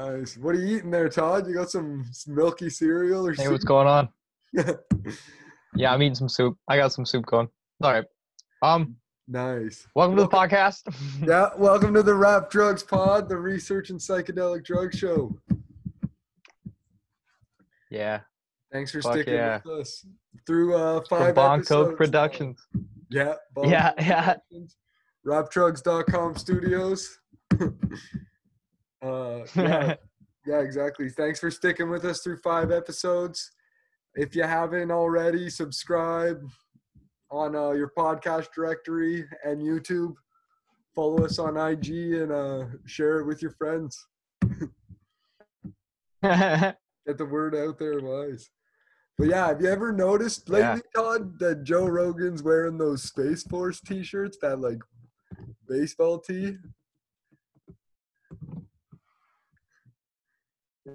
Nice. What are you eating there, Todd? You got some milky cereal or Hey, soup? what's going on? Yeah, I'm eating some soup. I got some soup going. All right. Um, nice. welcome to the podcast. Yeah, welcome to the Rap Drugs Pod, the research and psychedelic drug show. yeah, Thanks for Fuck sticking yeah. with us through uh, from five Bong episodes. Now. Productions. Yeah. Bong Yeah, yeah. Productions, Rapdrugs.com studios. uh, yeah, yeah, exactly. Thanks for sticking with us through five episodes. If you haven't already, subscribe on uh, your podcast directory and YouTube. Follow us on IG and uh, share it with your friends. Get the word out there, guys. But yeah, have you ever noticed Yeah. lately, Todd, that Joe Rogan's wearing those Space Force T-shirts, that like baseball tee?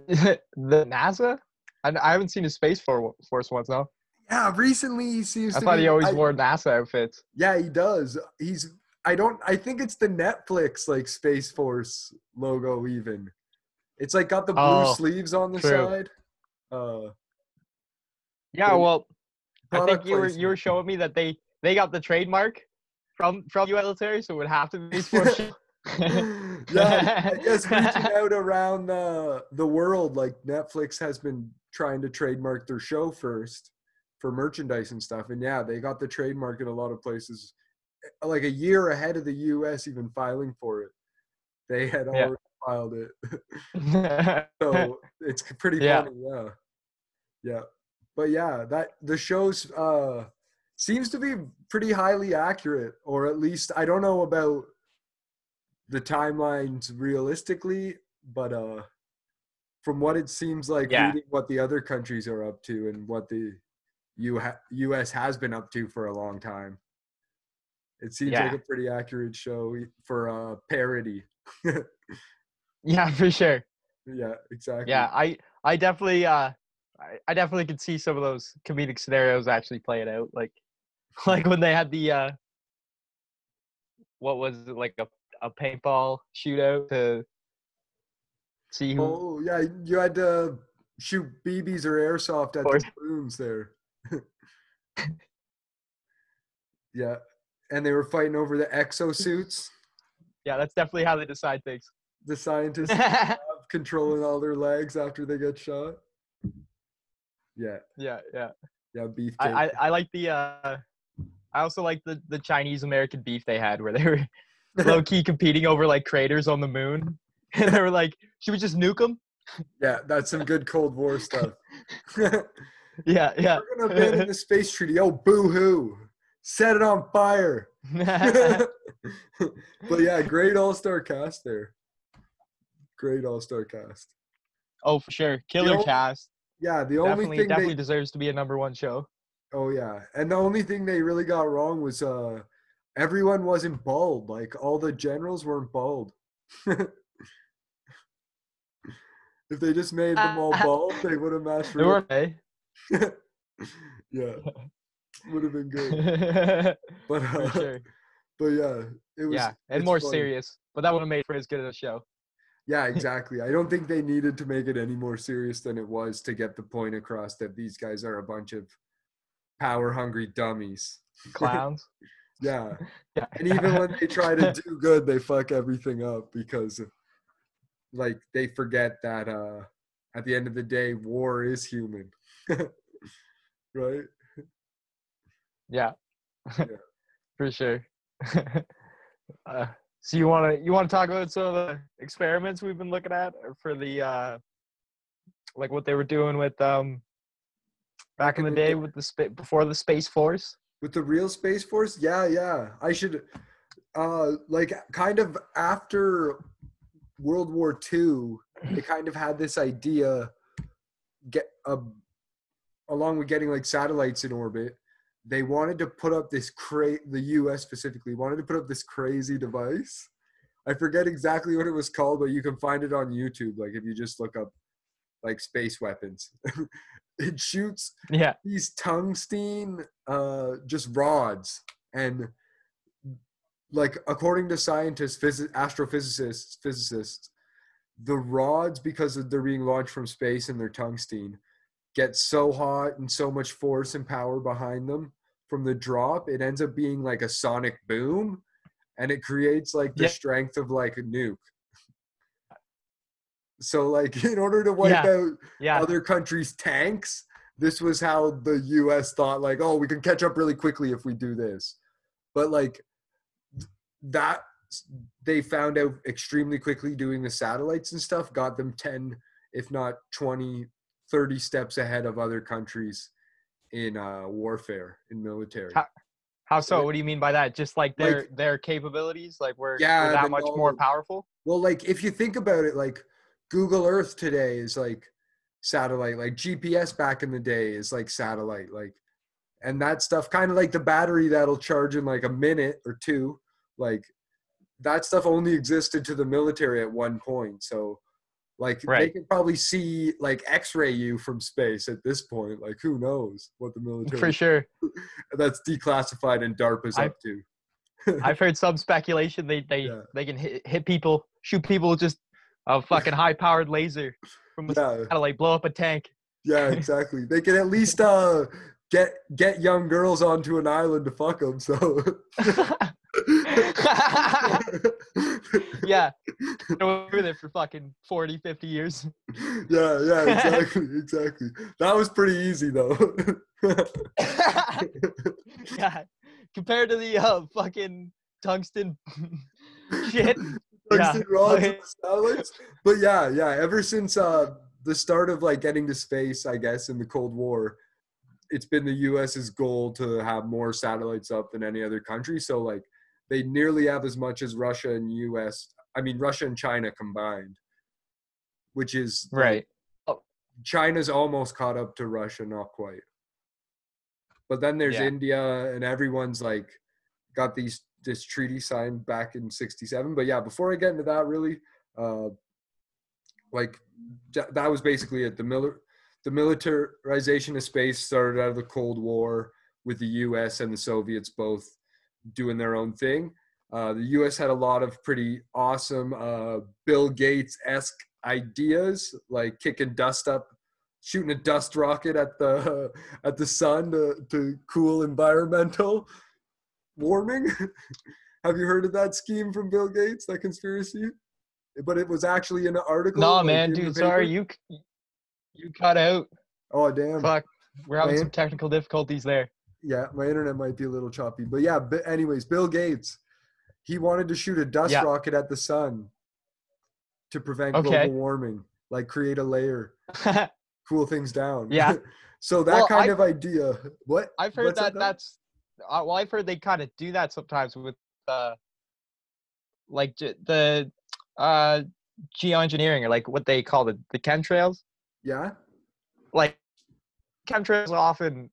The NASA? I, I haven't seen his Space For- Force once now. Yeah, recently he seems I to thought be. he always I- wore NASA outfits. Yeah, he does. He's. I don't. I think it's the Netflix like Space Force logo. Even, it's like got the blue Oh, sleeves on the true. side. Uh, Yeah, well, I think you were you were showing me that they they got the trademark from from U.S. military, so it would have to be Space Force. yeah, I guess reaching out around the the world, like Netflix has been trying to trademark their show first for merchandise and stuff. And yeah, they got the trademark in a lot of places, eh, like a year ahead of the U.S. even filing for it. They had Yeah. already filed it, so it's pretty Yeah. funny. Yeah, yeah, but yeah, that the show's uh seems to be pretty highly accurate, or at least I don't know about the timelines realistically, but uh from what it seems like Yeah. reading what the other countries are up to and what the U- US has been up to for a long time. It seems like a pretty accurate show for uh parody. yeah, for sure. yeah, exactly. Yeah, I I definitely uh I, I definitely could see some of those comedic scenarios actually playing out. Like like when they had the uh what was it like a a paintball shootout to see who Oh yeah, you had to shoot BBs or airsoft at the balloons there. yeah, and they were fighting over the exosuits. Yeah, that's definitely how they decide things. The scientists have controlling all their legs after they get shot. Yeah, yeah. yeah, beefcake. I, I, I like the uh I also like the, the Chinese American beef they had where they were low key competing over like craters on the moon. And they were like, should we just nuke them? yeah, that's some good Cold War stuff. yeah, yeah. We're gonna abandon the space treaty. Oh, boo hoo! Set it on fire. but yeah, great all star cast there. Great all star cast. oh, for sure. Killer cast. Yeah, the only Definitely, thing definitely they deserves to be a number one show. oh yeah, and the only thing they really got wrong was uh everyone wasn't bald. Like all the generals weren't bald. if they just made them all bald, they would have matched. They were eh? yeah, would have been good. But uh, sure. but yeah, it was Yeah, and more funny. serious. But that would have made for as good of a show. Yeah, exactly. I don't think they needed to make it any more serious than it was to get the point across that these guys are a bunch of power hungry dummies. Clowns. Yeah. yeah. And even when they try to do good, they fuck everything up because like they forget that uh at the end of the day war is human. right? Yeah. Yeah. For sure. uh, so you want to you want to talk about some of the experiments we've been looking at for the uh like what they were doing with um back in the day with the spa- before the space force? With the real Space Force? Yeah, yeah. I should uh like kind of after World War II, they kind of had this idea get uh, along with getting like satellites in orbit, they wanted to put up this cra the US specifically wanted to put up this crazy device. I forget exactly what it was called, but you can find it on YouTube like if you just look up like space weapons. it shoots Yeah. these tungsten uh just rods and like according to scientists physi- astrophysicists physicists the rods because of they're being launched from space and they're tungsten get so hot and so much force and power behind them from the drop it ends up being like a sonic boom and it creates like the Yeah. strength of like a nuke so like in order to wipe Yeah. out Yeah. other countries' tanks. This was how the U.S. thought, like, oh, we can catch up really quickly if we do this. But like that, they found out extremely quickly doing the satellites and stuff, got them 10, if not 20, 30 steps ahead of other countries in uh, warfare, in military. How- How so? What do you mean by that? Just like their Like- their capabilities, like we're, Yeah, we're that much more powerful. Well, like if you think about it, like Google Earth today is like satellite, like GPS back in the day is like satellite, like and that stuff kind of like the battery that'll charge in like a minute or two, like that stuff only existed to the military at one point. So like they Right. can probably see like X-ray you from space at this point. Like who knows what the military For sure. that's declassified and DARPA's I- up to. I've heard some speculation they they Yeah. they can hit, hit people, shoot people just a fucking high powered laser from a Yeah. satellite, blow up a tank. Yeah, exactly. they can at least uh get get young girls onto an island to fuck them. So yeah. Go over there for fucking 40, 50 years. yeah, yeah, exactly, exactly. That was pretty easy though. yeah. Compared to the uh, fucking tungsten shit. Yeah. Tungsten Okay. satellites. But yeah, yeah. Ever since uh the start of like getting to space, I guess in the Cold War, it's been the U.S.'s goal to have more satellites up than any other country. So like they nearly have as much as Russia and U.S. I mean Russia and China combined, which is like, Right. China's almost caught up to Russia, not quite. But then there's Yeah. India, and everyone's like got these this treaty signed back in '67. But yeah, before I get into that, really, uh, like that was basically it. The mil- the militarization of space started out of the Cold War with the U.S. and the Soviets both doing their own thing. Uh, the U.S. had a lot of pretty awesome uh, Bill Gates esque ideas, like kicking dust up, shooting a dust rocket at the at the sun to, to cool environmental warming. Have you heard of that scheme from Bill Gates? That conspiracy? But it was actually in an article. No, like, man, dude. Sorry, you you cut out. Oh damn. Fuck. We're having Man. some technical difficulties there. Yeah, my internet might be a little choppy, but yeah. But anyways, Bill Gates, he wanted to shoot a dust Yeah. rocket at the sun to prevent Okay. global warming, like create a layer, cool things down. Yeah. so that Well, kind I- of idea. What? I've heard that now? that's well, I've heard they kind of do that sometimes with uh like the uh geoengineering or like what they call the the chemtrails. Yeah. Like chemtrails often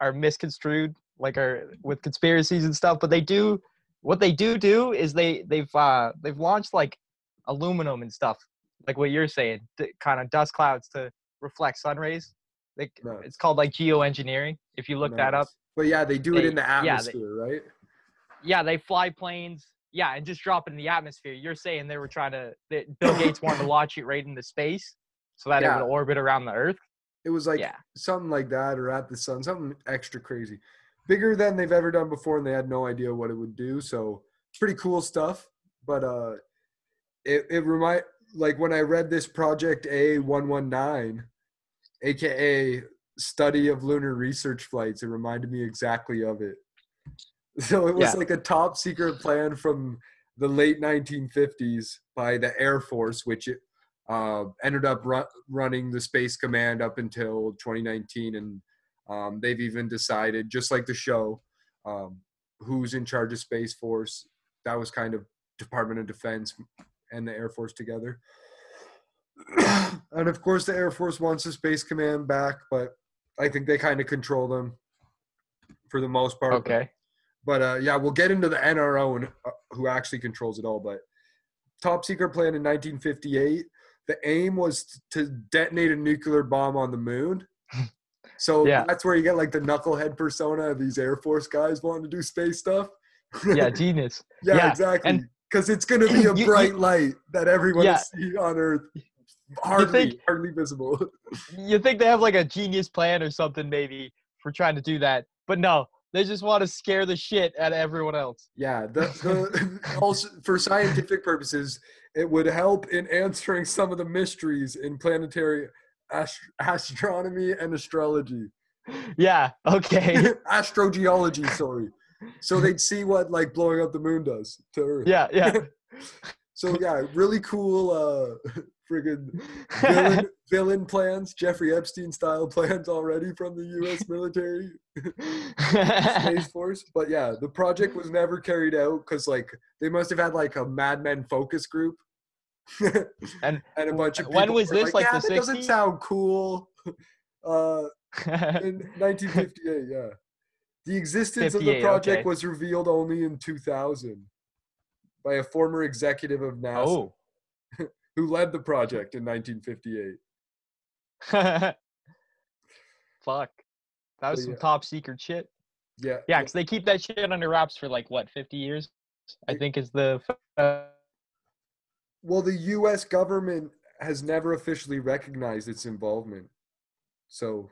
are misconstrued, like are with conspiracies and stuff. But they do what they do do is they they've uh they've launched like aluminum and stuff, like what you're saying, kind of dust clouds to reflect sun rays. Like Nice. it's called like geoengineering. If you look that up, Nice. But yeah, they do it in the yeah, they- atmosphere, right? yeah, they fly planes. Yeah, and just drop it in the atmosphere. You're saying they were trying to. That Bill Gates wanted to launch it right into space, so that Yeah. it would orbit around the Earth. It was like yeah, something like that, or at the sun, something extra crazy, bigger than they've ever done before, and they had no idea what it would do. So pretty cool stuff. But uh, it it remind like when I read this Project A one one nine, aka study of lunar research flights, it reminded me exactly of it. So it was Yeah. like a top secret plan from the late 1950s by the Air Force, which it, uh, ended up ru- running the Space Command up until 2019, and um, they've even decided, just like the show, um, who's in charge of Space Force. That was kind of Department of Defense and the Air Force together. and of course, the Air Force wants the Space Command back, but I think they kind of control them for the most part. okay. But uh, yeah, we'll get into the NRO and uh, who actually controls it all. But top secret plan in 1958. The aim was to detonate a nuclear bomb on the moon. So Yeah. that's where you get like the knucklehead persona of these Air Force guys wanting to do space stuff. Yeah, genius. yeah, yeah, exactly. because it's going to be a You- you- bright light that everyone Yeah. see on Earth. Hardly, think- hardly visible. you think they have like a genius plan or something maybe for trying to do that, but no, they just want to scare the shit out of everyone else. Yeah, the, the also for scientific purposes, it would help in answering some of the mysteries in planetary ast- astronomy and astrology. Yeah. Okay. Astrogeology, sorry. So they'd see what like blowing up the moon does to Earth. yeah. Yeah. So yeah, really cool uh friggin' villain, villain plans, Jeffrey Epstein style plans already from the US military Space Force. But yeah, the project was never carried out because like they must have had like a Mad Men focus group. And and a bunch of when was this, like, yeah, the that doesn't sound cool. Uh in 1958, yeah. The existence of the project okay. was revealed only in 2000 by a former executive of NASA oh. Who led the project in 1958. Fuck. That was some yeah. top secret shit. Yeah. Yeah, because they keep that shit under wraps for like what, 50 years? I think is the. Uh, Well, the U.S. government has never officially recognized its involvement, so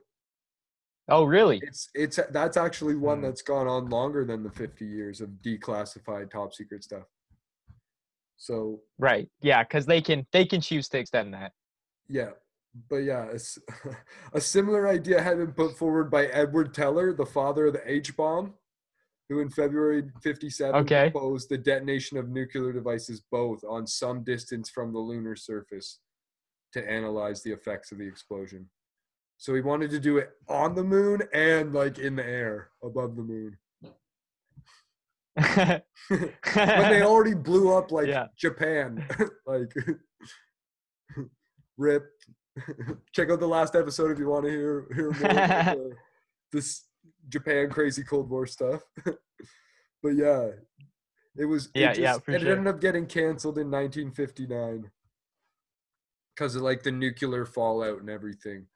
oh, really? it's it's that's actually one Hmm. that's gone on longer than the 50 years of declassified top secret stuff. So Right. Yeah, because they can they can choose to extend that. yeah, but yeah, a, similar idea had been put forward by Edward Teller, the father of the H bomb, who in February 57 Okay. proposed the detonation of nuclear devices both on some distance from the lunar surface to analyze the effects of the explosion. So he wanted to do it on the moon and like in the air above the moon. when they already blew up like Yeah. Japan. like rip. Check out the last episode if you want to hear hear more about the, this Japan crazy Cold War stuff. but yeah, it was. it Yeah, yeah, just- for It sure. ended up getting canceled in 1959 because of like the nuclear fallout and everything.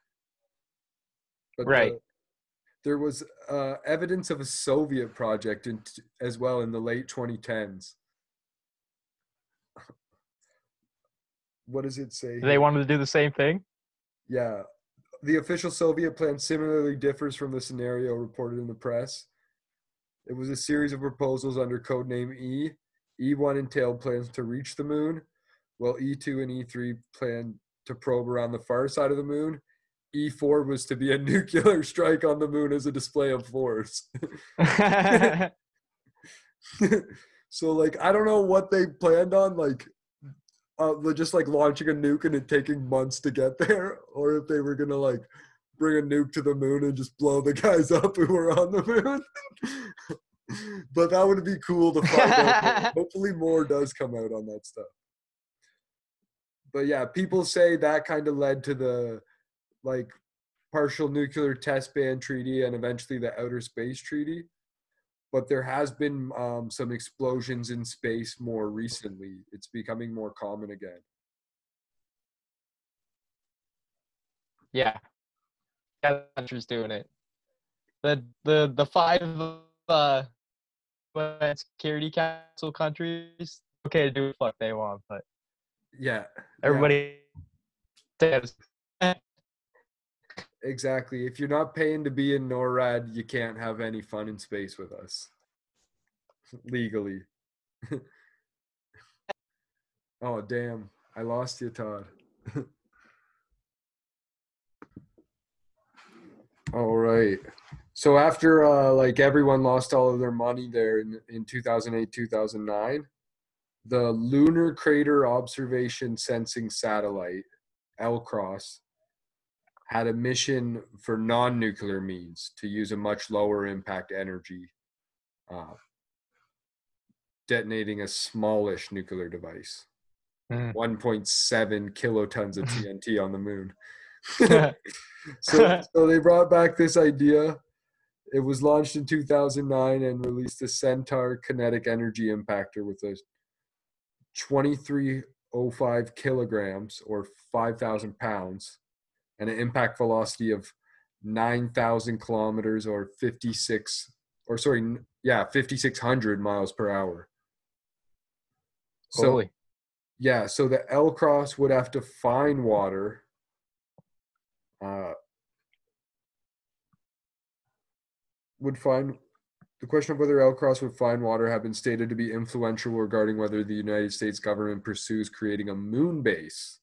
But Right. the- there was uh, evidence of a Soviet project in, as well in the late 2010s. What does it say? they wanted to do the same thing. Yeah. The official Soviet plan similarly differs from the scenario reported in the press. It was a series of proposals under codename E. E1 entailed plans to reach the moon, while E2 and E3 planned to probe around the far side of the moon. E4 was to be a nuclear strike on the moon as a display of force. so, like, I don't know what they planned on, like, uh, just like launching a nuke and it taking months to get there, or if they were gonna like bring a nuke to the moon and just blow the guys up who were on the moon. but that would be cool to find out. Hopefully, more does come out on that stuff. But yeah, people say that kind of led to the like partial nuclear test ban treaty and eventually the outer space treaty but there has been um, some explosions in space more recently. It's becoming more common again. yeah. countries doing it. The the the five uh Security Council countries okay to do what they want, but Yeah, yeah, everybody says exactly. If you're not paying to be in NORAD, you can't have any fun in space with us legally. oh damn! I lost you, Todd. all right. So after uh, like everyone lost all of their money there in, in 2008 2009, the Lunar Crater Observation Sensing Satellite LCROSS had a mission for non-nuclear means to use a much lower impact energy, uh, detonating a smallish nuclear device, Hmm. 1.7 kilotons of TNT on the moon. so, so they brought back this idea. It was launched in 2009 and released a Centaur kinetic energy impactor with a 2305 kilograms or 5,000 pounds and an impact velocity of 9,000 kilometers or 56 or sorry, yeah, 5,600 miles per hour. So Holy. yeah, so the LCROSS would have to find water. Uh, would find the question of whether LCROSS would find water have been stated to be influential regarding whether the United States government pursues creating a moon base.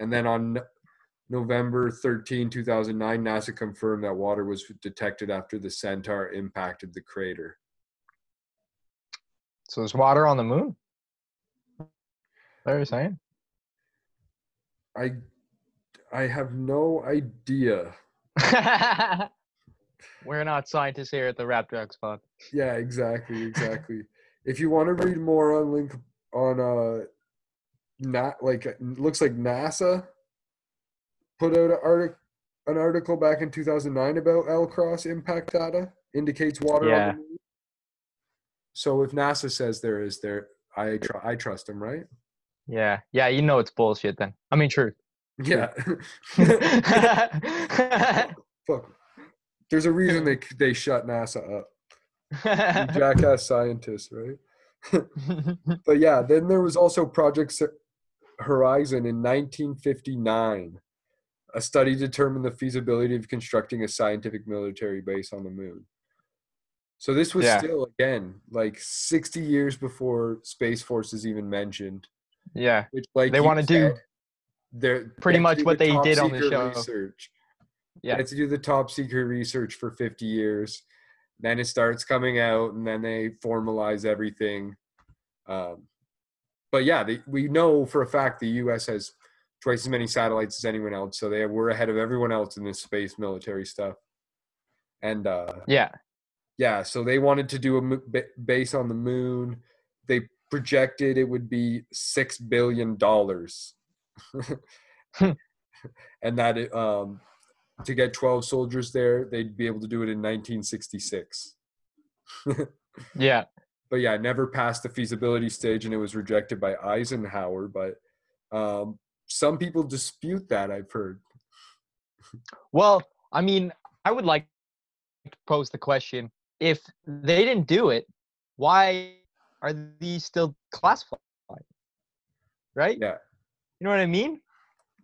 And then on November 13, 2009, NASA confirmed that water was detected after the Centaur impacted the crater. So there's water on the moon. What are you saying? I I have no idea. We're not scientists here at the Rap Drugs Pod. Yeah, exactly, exactly. if you want to read more on link on uh not like looks like NASA put out an article an article back in 2009 about LCROSS impact data indicates water Yeah. on the moon. So if NASA says there is there I tr- I trust them, right? Yeah, yeah, you know it's bullshit then. I mean, truth. Yeah. Fuck. There's a reason they they shut NASA up. You jackass scientists, right? But yeah, then there was also Project Horizon in 1959. A study determined the feasibility of constructing a scientific military base on the moon. So this was Yeah. still again like 60 years before Space Force is even mentioned. yeah, Which like They wanna do said, they're pretty they much to do what the they did on the show. Research. Yeah. They had to do the top secret research for 50 years. Then it starts coming out, and then they formalize everything. Um, but yeah, they, we know for a fact the U.S. has twice as many satellites as anyone else, so they we're ahead of everyone else in this space military stuff. And uh, yeah, yeah, so they wanted to do a mo- base on the moon. They projected it would be six billion dollars, and that it, um, to get twelve soldiers there, they'd be able to do it in 1966. yeah. but yeah, never passed the feasibility stage, and it was rejected by Eisenhower. But um, some people dispute that. I've heard. Well, I mean, I would like to pose the question: If they didn't do it, why are these still classified? Right? Yeah, You know what I mean?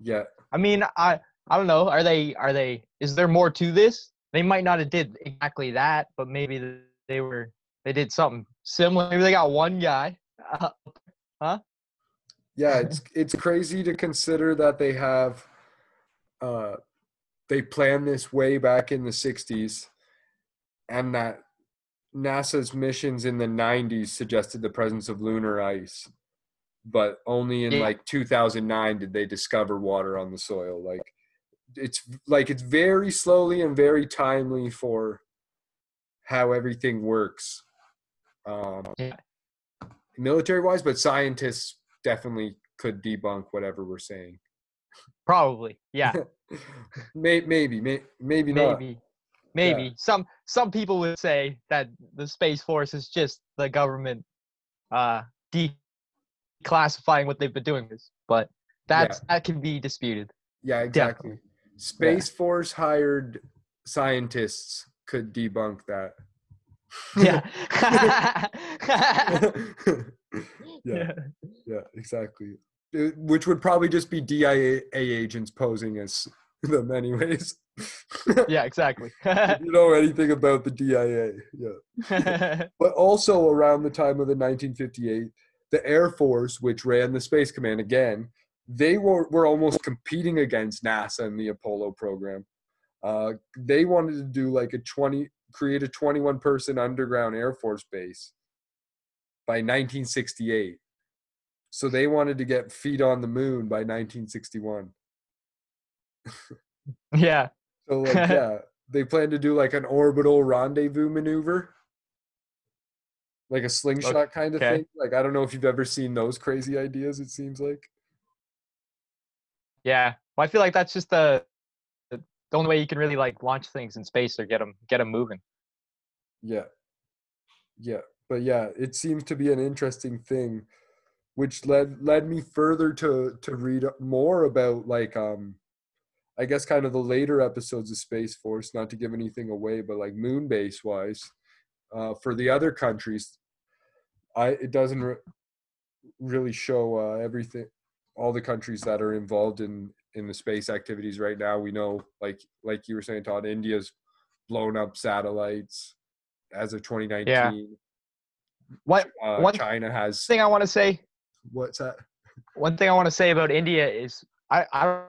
yeah, I mean, I I don't know. Are they are they? Is there more to this? They might not have did exactly that, but maybe they were they did something similar. Maybe they got one guy. Uh, yeah. It's it's crazy to consider that they have. Uh, they planned this way back in the 60s and that NASA's missions in the 90s suggested the presence of lunar ice but only in like 2009 did they discover water on the soil like it's like it's very slowly and very timely for how everything works um Yeah. military wise but scientists definitely could debunk whatever we're saying probably, yeah, May, maybe, may, maybe not. maybe, maybe. Some some people would say that the space force is just the government uh declassifying what they've been doing this, but that's that can be disputed. Yeah, exactly. Space Force hired scientists could debunk that. Yeah. yeah, yeah, exactly. Uh, Which would probably just be DIA agents posing as them, anyways. yeah, exactly. If you know anything about the DIA, yeah. But also around the time of the 1958, the Air Force, which ran the Space Command again, they were, were almost competing against NASA and the Apollo program. Uh, they wanted to do like a 20, create a 21 person underground Air Force base by 1968. So they wanted to get feet on the moon by 1961. yeah. So like yeah, they plan to do like an orbital rendezvous maneuver. Like a slingshot kind of thing. Like I don't know if you've ever seen those crazy ideas, it seems like. Yeah. Well, I feel like that's just the the only way you can really like launch things in space or get them get them moving. Yeah. Yeah. But yeah, it seems to be an interesting thing which led led me further to to read more about like um I guess kind of the later episodes of Space Force, not to give anything away, but like moon base wise, uh, for the other countries, I it doesn't re- really show uh, everything, all the countries that are involved in in the space activities right now. We know, like like you were saying, Todd, India's blown up satellites as of 2019. What Uh, One China has thing I want to say what's that? one thing I want to say about India is I, I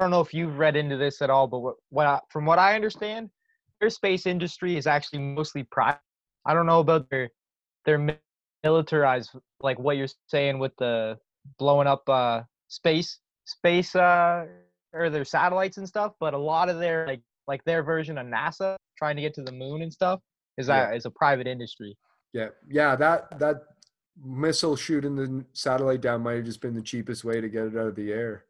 don't know if you've read into this at all, but what, what I, from what I understand, their space industry is actually mostly private. I don't know about their their militarized, like what you're saying with the blowing up uh, space space uh, or their satellites and stuff, but a lot of their like like their version of NASA trying to get to the moon and stuff is Yeah. that is a private industry. Yeah, yeah. That that missile shooting the satellite down might have just been the cheapest way to get it out of the air.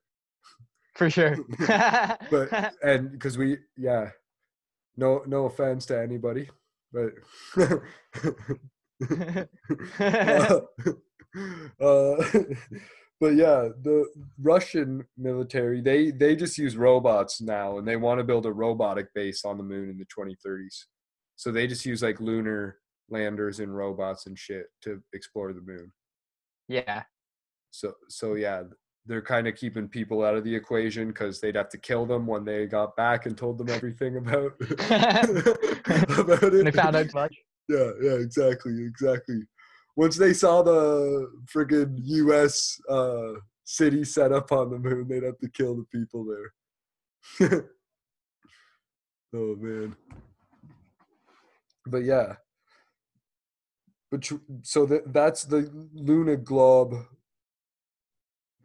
For sure. But and because we, yeah, no no offense to anybody, but. uh, uh, but yeah, the Russian military they they just use robots now, and they want to build a robotic base on the moon in the 2030s. So they just use like lunar landers and robots and shit to explore the moon. yeah. So so yeah, they're kind of keeping people out of the equation because they'd have to kill them when they got back and told them everything about about it. And they found out much. Yeah, yeah, exactly, exactly. Once they saw the friggin' U.S. Uh, city set up on the moon, they'd have to kill the people there. oh man. But yeah. But so that that's the Luna Globe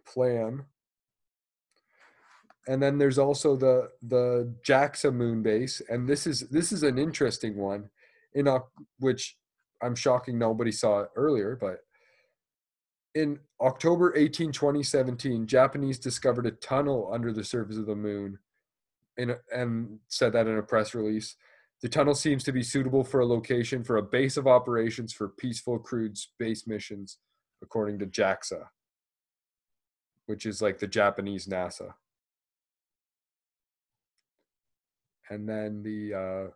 plan. And then there's also the the JAXA moon base, and this is this is an interesting one in which I'm shocking nobody saw it earlier, but in October 18, 2017, Japanese discovered a tunnel under the surface of the moon in and said that in a press release. The tunnel seems to be suitable for a location for a base of operations for peaceful crewed space missions, according to JAXA, which is like the Japanese NASA. And then the uh,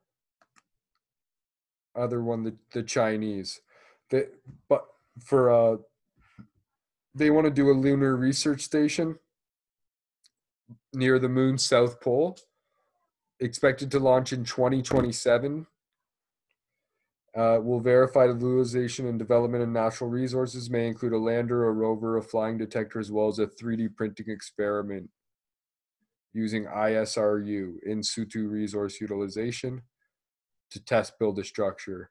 other one the, the chinese. They but for uh they want to do a lunar research station near the moon's south pole expected to launch in 2027 uh, will verify the utilization and development of natural resources may include a lander a rover a flying detector as well as a 3d printing experiment using isru in situ resource utilization to test build a structure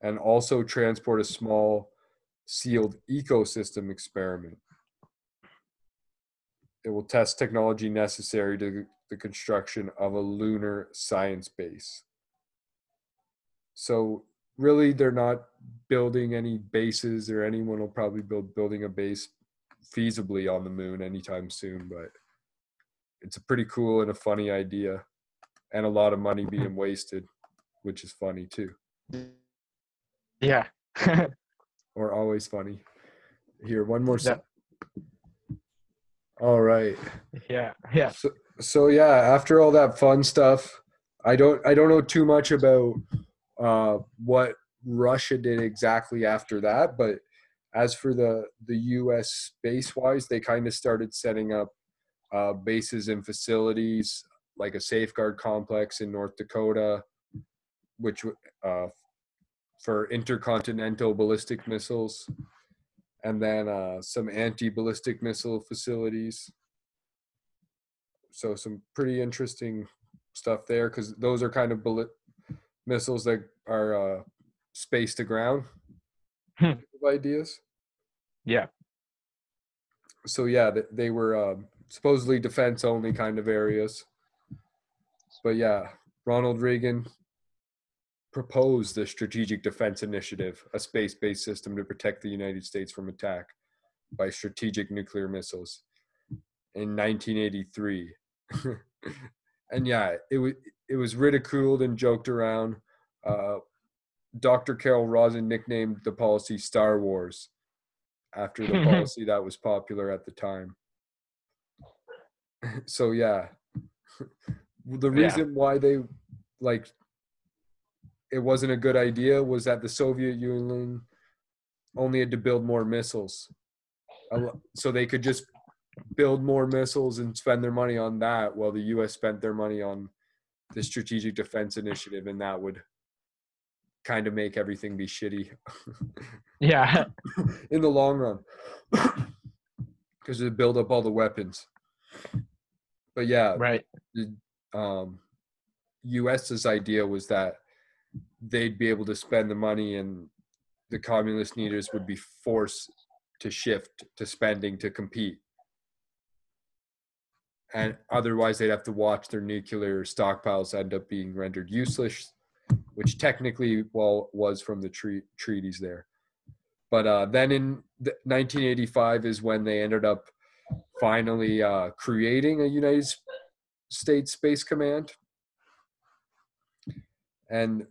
and also transport a small sealed ecosystem experiment. It will test technology necessary to the construction of a lunar science base. So really they're not building any bases or anyone will probably build building a base feasibly on the moon anytime soon, but it's a pretty cool and a funny idea and a lot of money being wasted which is funny too, Yeah. or always funny. Here, one more. Yeah. All right. yeah. Yeah. So, so yeah, after all that fun stuff, I don't I don't know too much about uh, what Russia did exactly after that, but as for the the U.S. space wise, they kind of started setting up uh, bases and facilities like a safeguard complex in North Dakota, which uh, for intercontinental ballistic missiles, and then uh, some anti-ballistic missile facilities. So some pretty interesting stuff there because those are kind of bullet missiles that are uh, space to ground Hmm. ideas. Yeah. So yeah, th- they were um, supposedly defense only kind of areas. But yeah, Ronald Reagan proposed the Strategic Defense Initiative, a space-based system to protect the United States from attack by strategic nuclear missiles in 1983. and yeah, it was it was ridiculed and joked around. Uh, Dr. Carol Rosin nicknamed the policy Star Wars after the policy that was popular at the time. so yeah, the Yeah. reason why they like it wasn't a good idea was that the Soviet Union only had to build more missiles, so they could just build more missiles and spend their money on that, while the U.S. spent their money on the Strategic Defense Initiative, and that would kind of make everything be shitty Yeah. in the long run because it build up all the weapons. But yeah, right. um, US's idea was that they'd be able to spend the money and the communist leaders would be forced to shift to spending to compete. And otherwise, they'd have to watch their nuclear stockpiles end up being rendered useless, which technically, well, was from the tre- treaties there. But uh, then in the 1985 is when they ended up finally uh, creating a United States Space Command. And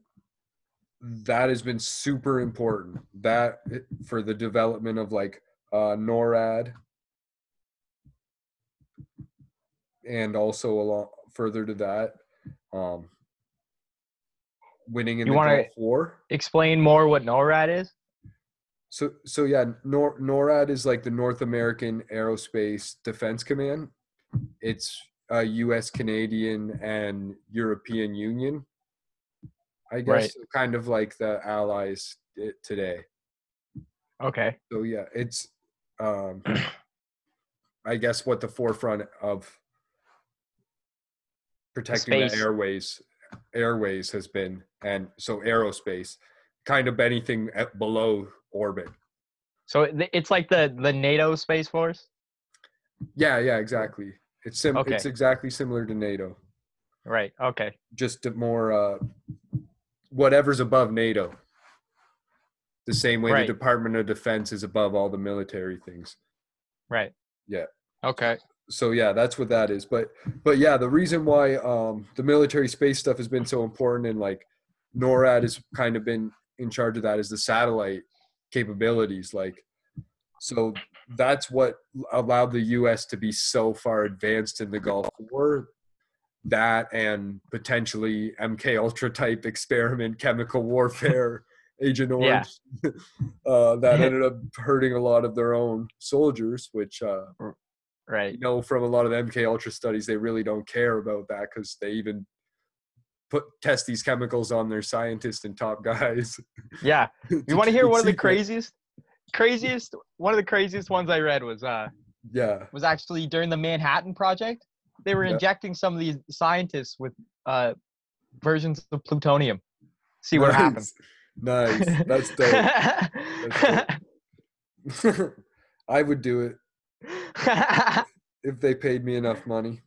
that has been super important. That for the development of like uh, NORAD and also along further to that, um, winning in You the Gulf War. Explain more what NORAD is. So so yeah, Nor, NORAD is like the North American Aerospace Defense Command. It's a U.S., Canadian, and European Union. I guess Right. kind of like the allies today. Okay. So yeah, it's um, I guess what the forefront of protecting the airways airways has been, and so aerospace, kind of anything at below orbit. So it's like the the NATO Space Force. Yeah, yeah, exactly. It's sim- Okay. it's exactly similar to NATO, Right. Okay. just a more uh, whatever's above NATO. The same way Right. the Department of Defense is above all the military things. Right. Yeah. Okay. So yeah, that's what that is. But but yeah, the reason why um, the military space stuff has been so important and like NORAD has kind of been in charge of that is the satellite capabilities. Like so that's what allowed the US to be so far advanced in the Gulf War. That and potentially MK Ultra type experiment, chemical warfare, Agent Yeah. Orange, uh, that ended up hurting a lot of their own soldiers, which uh, Right. you know from a lot of MK Ultra studies, they really don't care about that because they even put test these chemicals on their scientists and top guys. Yeah. You want to hear one of the craziest, craziest, one of the craziest ones I read was uh Yeah, was actually during the Manhattan Project. They were Yeah. injecting some of these scientists with uh versions of plutonium. See what happens. Nice. That's dope. I would do it if they paid me enough money.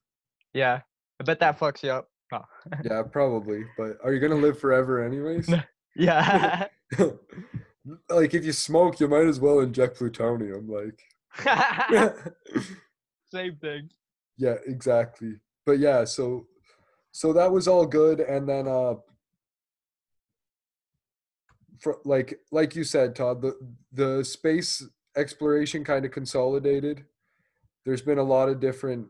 yeah. I bet that fucks you up. Oh. Yeah, probably. But are you gonna live forever anyways? Yeah. like if you smoke, you might as well inject plutonium. Like, Same thing. Yeah, exactly. But yeah, so so that was all good, and then uh, for like like you said, Todd, the the space exploration kind of consolidated. There's been a lot of different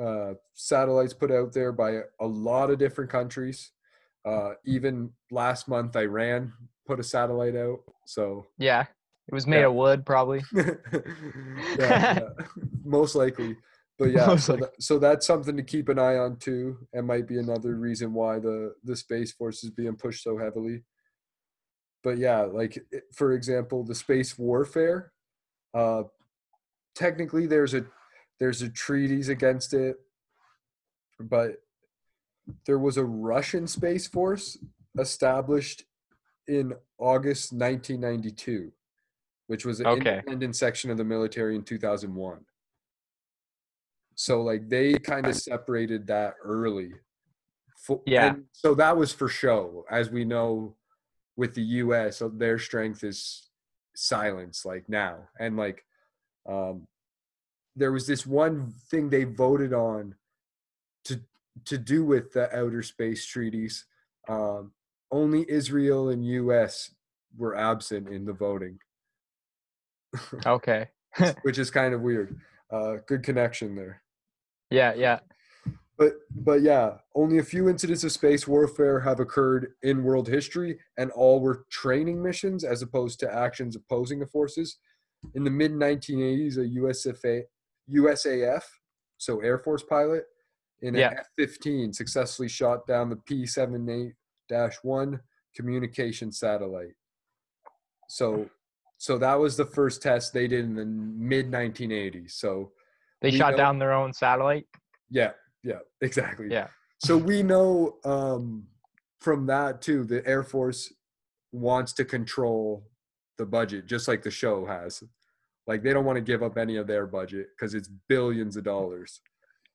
uh, satellites put out there by a, lot of different countries. Uh, even last month, Iran put a satellite out. So Yeah. It was made Yeah. of wood, probably. yeah, yeah, most likely. But yeah, so, likely. that, so that's something to keep an eye on too, and might be another reason why the the space force is being pushed so heavily. But yeah, like for example, the space warfare. Uh, technically, there's a there's a treaties against it, but there was a Russian space force established in August 1992, which was an Okay. independent section of the military in 2001. So like they kind of separated that early. Fo- Yeah. and So that was for show, as we know with the U.S. Their strength is silence, like now, and like um, there was this one thing they voted on to to do with the outer space treaties. Um, only Israel and U.S. were absent in the voting, Okay. which is kind of weird. Uh, good connection there. Yeah, yeah. But but yeah, only a few incidents of space warfare have occurred in world history, and all were training missions as opposed to actions opposing the forces. In the mid 1980s, a USFA, USAF, so Air Force pilot, in an Yeah. F-15 successfully shot down the P-78-1 communication satellite. So so that was the first test they did in the mid 1980s. So They We shot know- down their own satellite. yeah, yeah, exactly. Yeah. So we know um, from that too, the Air Force wants to control the budget, just like the show has. Like they don't want to give up any of their budget because it's billions of dollars.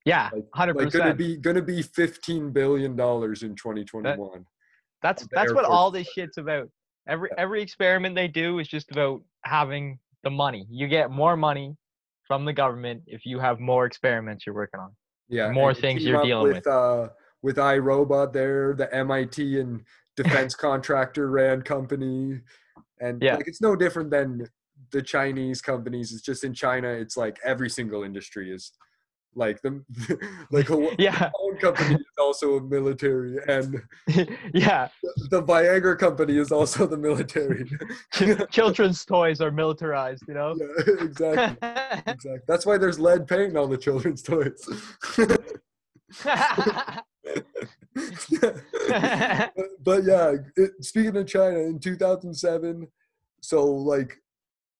Yeah, Like- hundred Like gonna be gonna be fifteen billion dollars in 2021. That's that's what all this shit's about. Every every experiment they do is just about having the money. You get more money from the government if you have more experiments you're working on. Yeah, more things you're dealing with. Uh, with iRobot, there, the MIT and defense contractor ran company, and Yeah. like it's no different than the Chinese companies. It's just in China, it's like every single industry is like the like a Yeah, phone company is also a military, and yeah. the Viagra company is also the military. Children's toys are militarized, you know. yeah, exactly. Exactly. That's why there's lead paint on the children's toys. but, but yeah, it, speaking of China, in 2007, so like,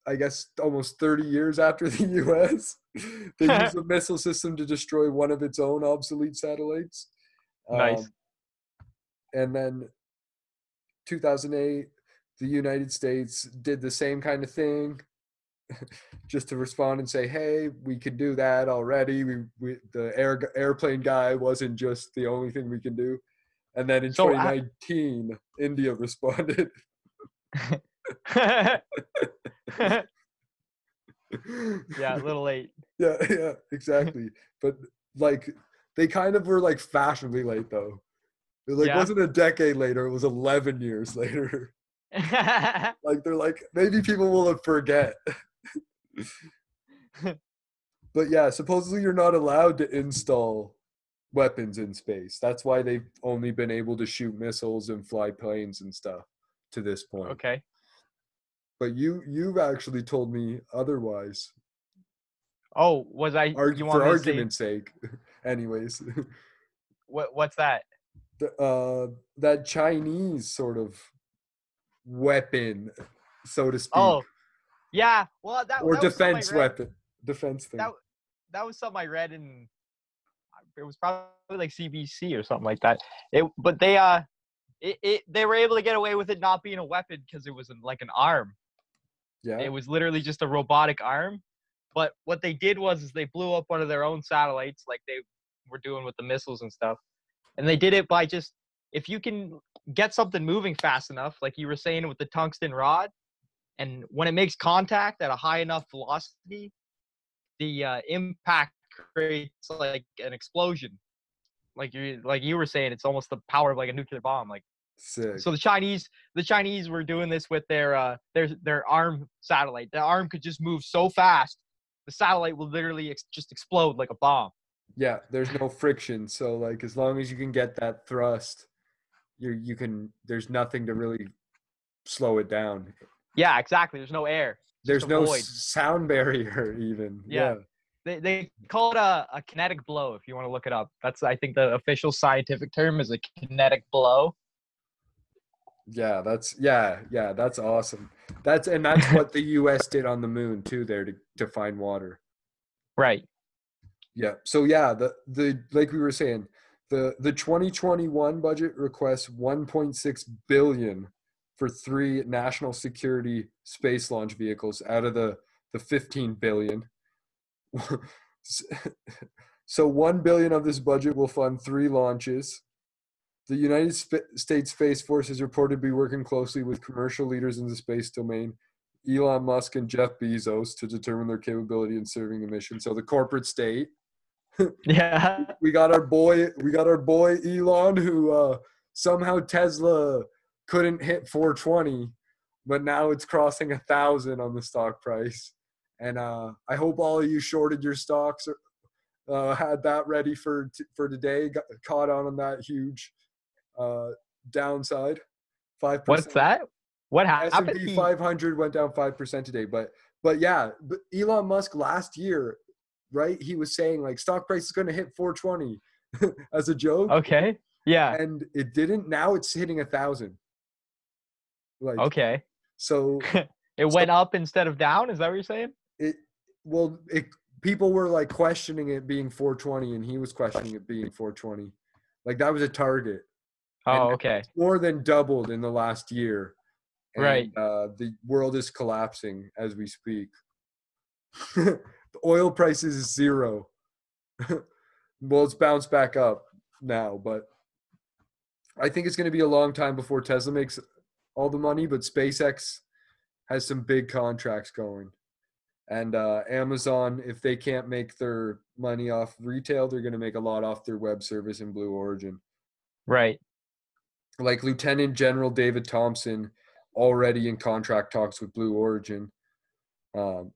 I guess almost 30 years after the U.S., they used a missile system to destroy one of its own obsolete satellites. Nice. Um, and then 2008, the United States did the same kind of thing, just to respond and say, "Hey, we can do that already. We, we the air airplane guy wasn't just the only thing we can do." And then in So, I- 2019, India responded. yeah, a little late. yeah, yeah, exactly. but like, they kind of were like fashionably late though. It like Yeah. wasn't a decade later; it was 11 years later. like they're like maybe people will forget. but yeah, supposedly you're not allowed to install weapons in space. That's why they've only been able to shoot missiles and fly planes and stuff to this point. okay. But you you've actually told me otherwise. Oh, was I? Arg- you for to say, argument's sake. Anyways, what? What's that? the, uh, that Chinese sort of weapon, so to speak, Oh, yeah. Well, that or that was something I defense weapon, defense thing. That that was something I read in. It was probably like CBC or something like that. It, but they uh, it, it they were able to get away with it not being a weapon because it was an, like an arm. Yeah. It was literally just a robotic arm. But what they did was is they blew up one of their own satellites, like they were doing with the missiles and stuff. And they did it by just if you can get something moving fast enough, like you were saying with the tungsten rod, and when it makes contact at a high enough velocity, the uh, impact creates like an explosion. Like you like you were saying, it's almost the power of like a nuclear bomb. Like Sick. so the Chinese the Chinese were doing this with their uh their their arm satellite. The arm could just move so fast, the satellite will literally ex- just explode like a bomb. yeah, there's no friction, so like as long as you can get that thrust, you you can. There's nothing to really slow it down. Yeah, exactly. There's no air. There's no void. sound barrier even. Yeah. They they call it a, a kinetic blow if you want to look it up. That's I think the official scientific term is a kinetic blow. Yeah, that's yeah, yeah, that's awesome. That's and that's what the US did on the moon too there to to find water. Right. Yeah. So yeah, the the like we were saying, the the 2021 budget requests 1.6 billion for three national security space launch vehicles out of the the 15 billion. so 1 billion of this budget will fund three launches. The United States Space Force is reported to be working closely with commercial leaders in the space domain, Elon Musk and Jeff Bezos, to determine their capability in serving the mission. So the corporate state Yeah. we got our boy we got our boy Elon who uh somehow Tesla couldn't hit 420 but now it's crossing a thousand on the stock price and uh I hope all of you shorted your stocks or, Uh, had that ready for t- for today. Got caught on on that huge uh, downside. Five. What's that? What happened? S&P 500 went down five percent today, but but yeah, but Elon Musk last year, right? He was saying like stock price is going to hit 420 as a joke, Okay. Yeah. and it didn't. Now it's hitting a thousand. Like Okay. so, It went up instead of down. Is that what you're saying? it well, it people were like questioning it being 420, and he was questioning it being 420. Like that was a target. Oh, And- okay. more than doubled in the last year. Right. Uh, the world is collapsing as we speak. the oil prices is zero. well, it's bounced back up now, but I think it's going to be a long time before Tesla makes all the money. But SpaceX has some big contracts going. And uh, Amazon, if they can't make their money off retail, they're going to make a lot off their web service in Blue Origin Right. Like Lieutenant General David Thompson already in contract talks with Blue Origin. Um,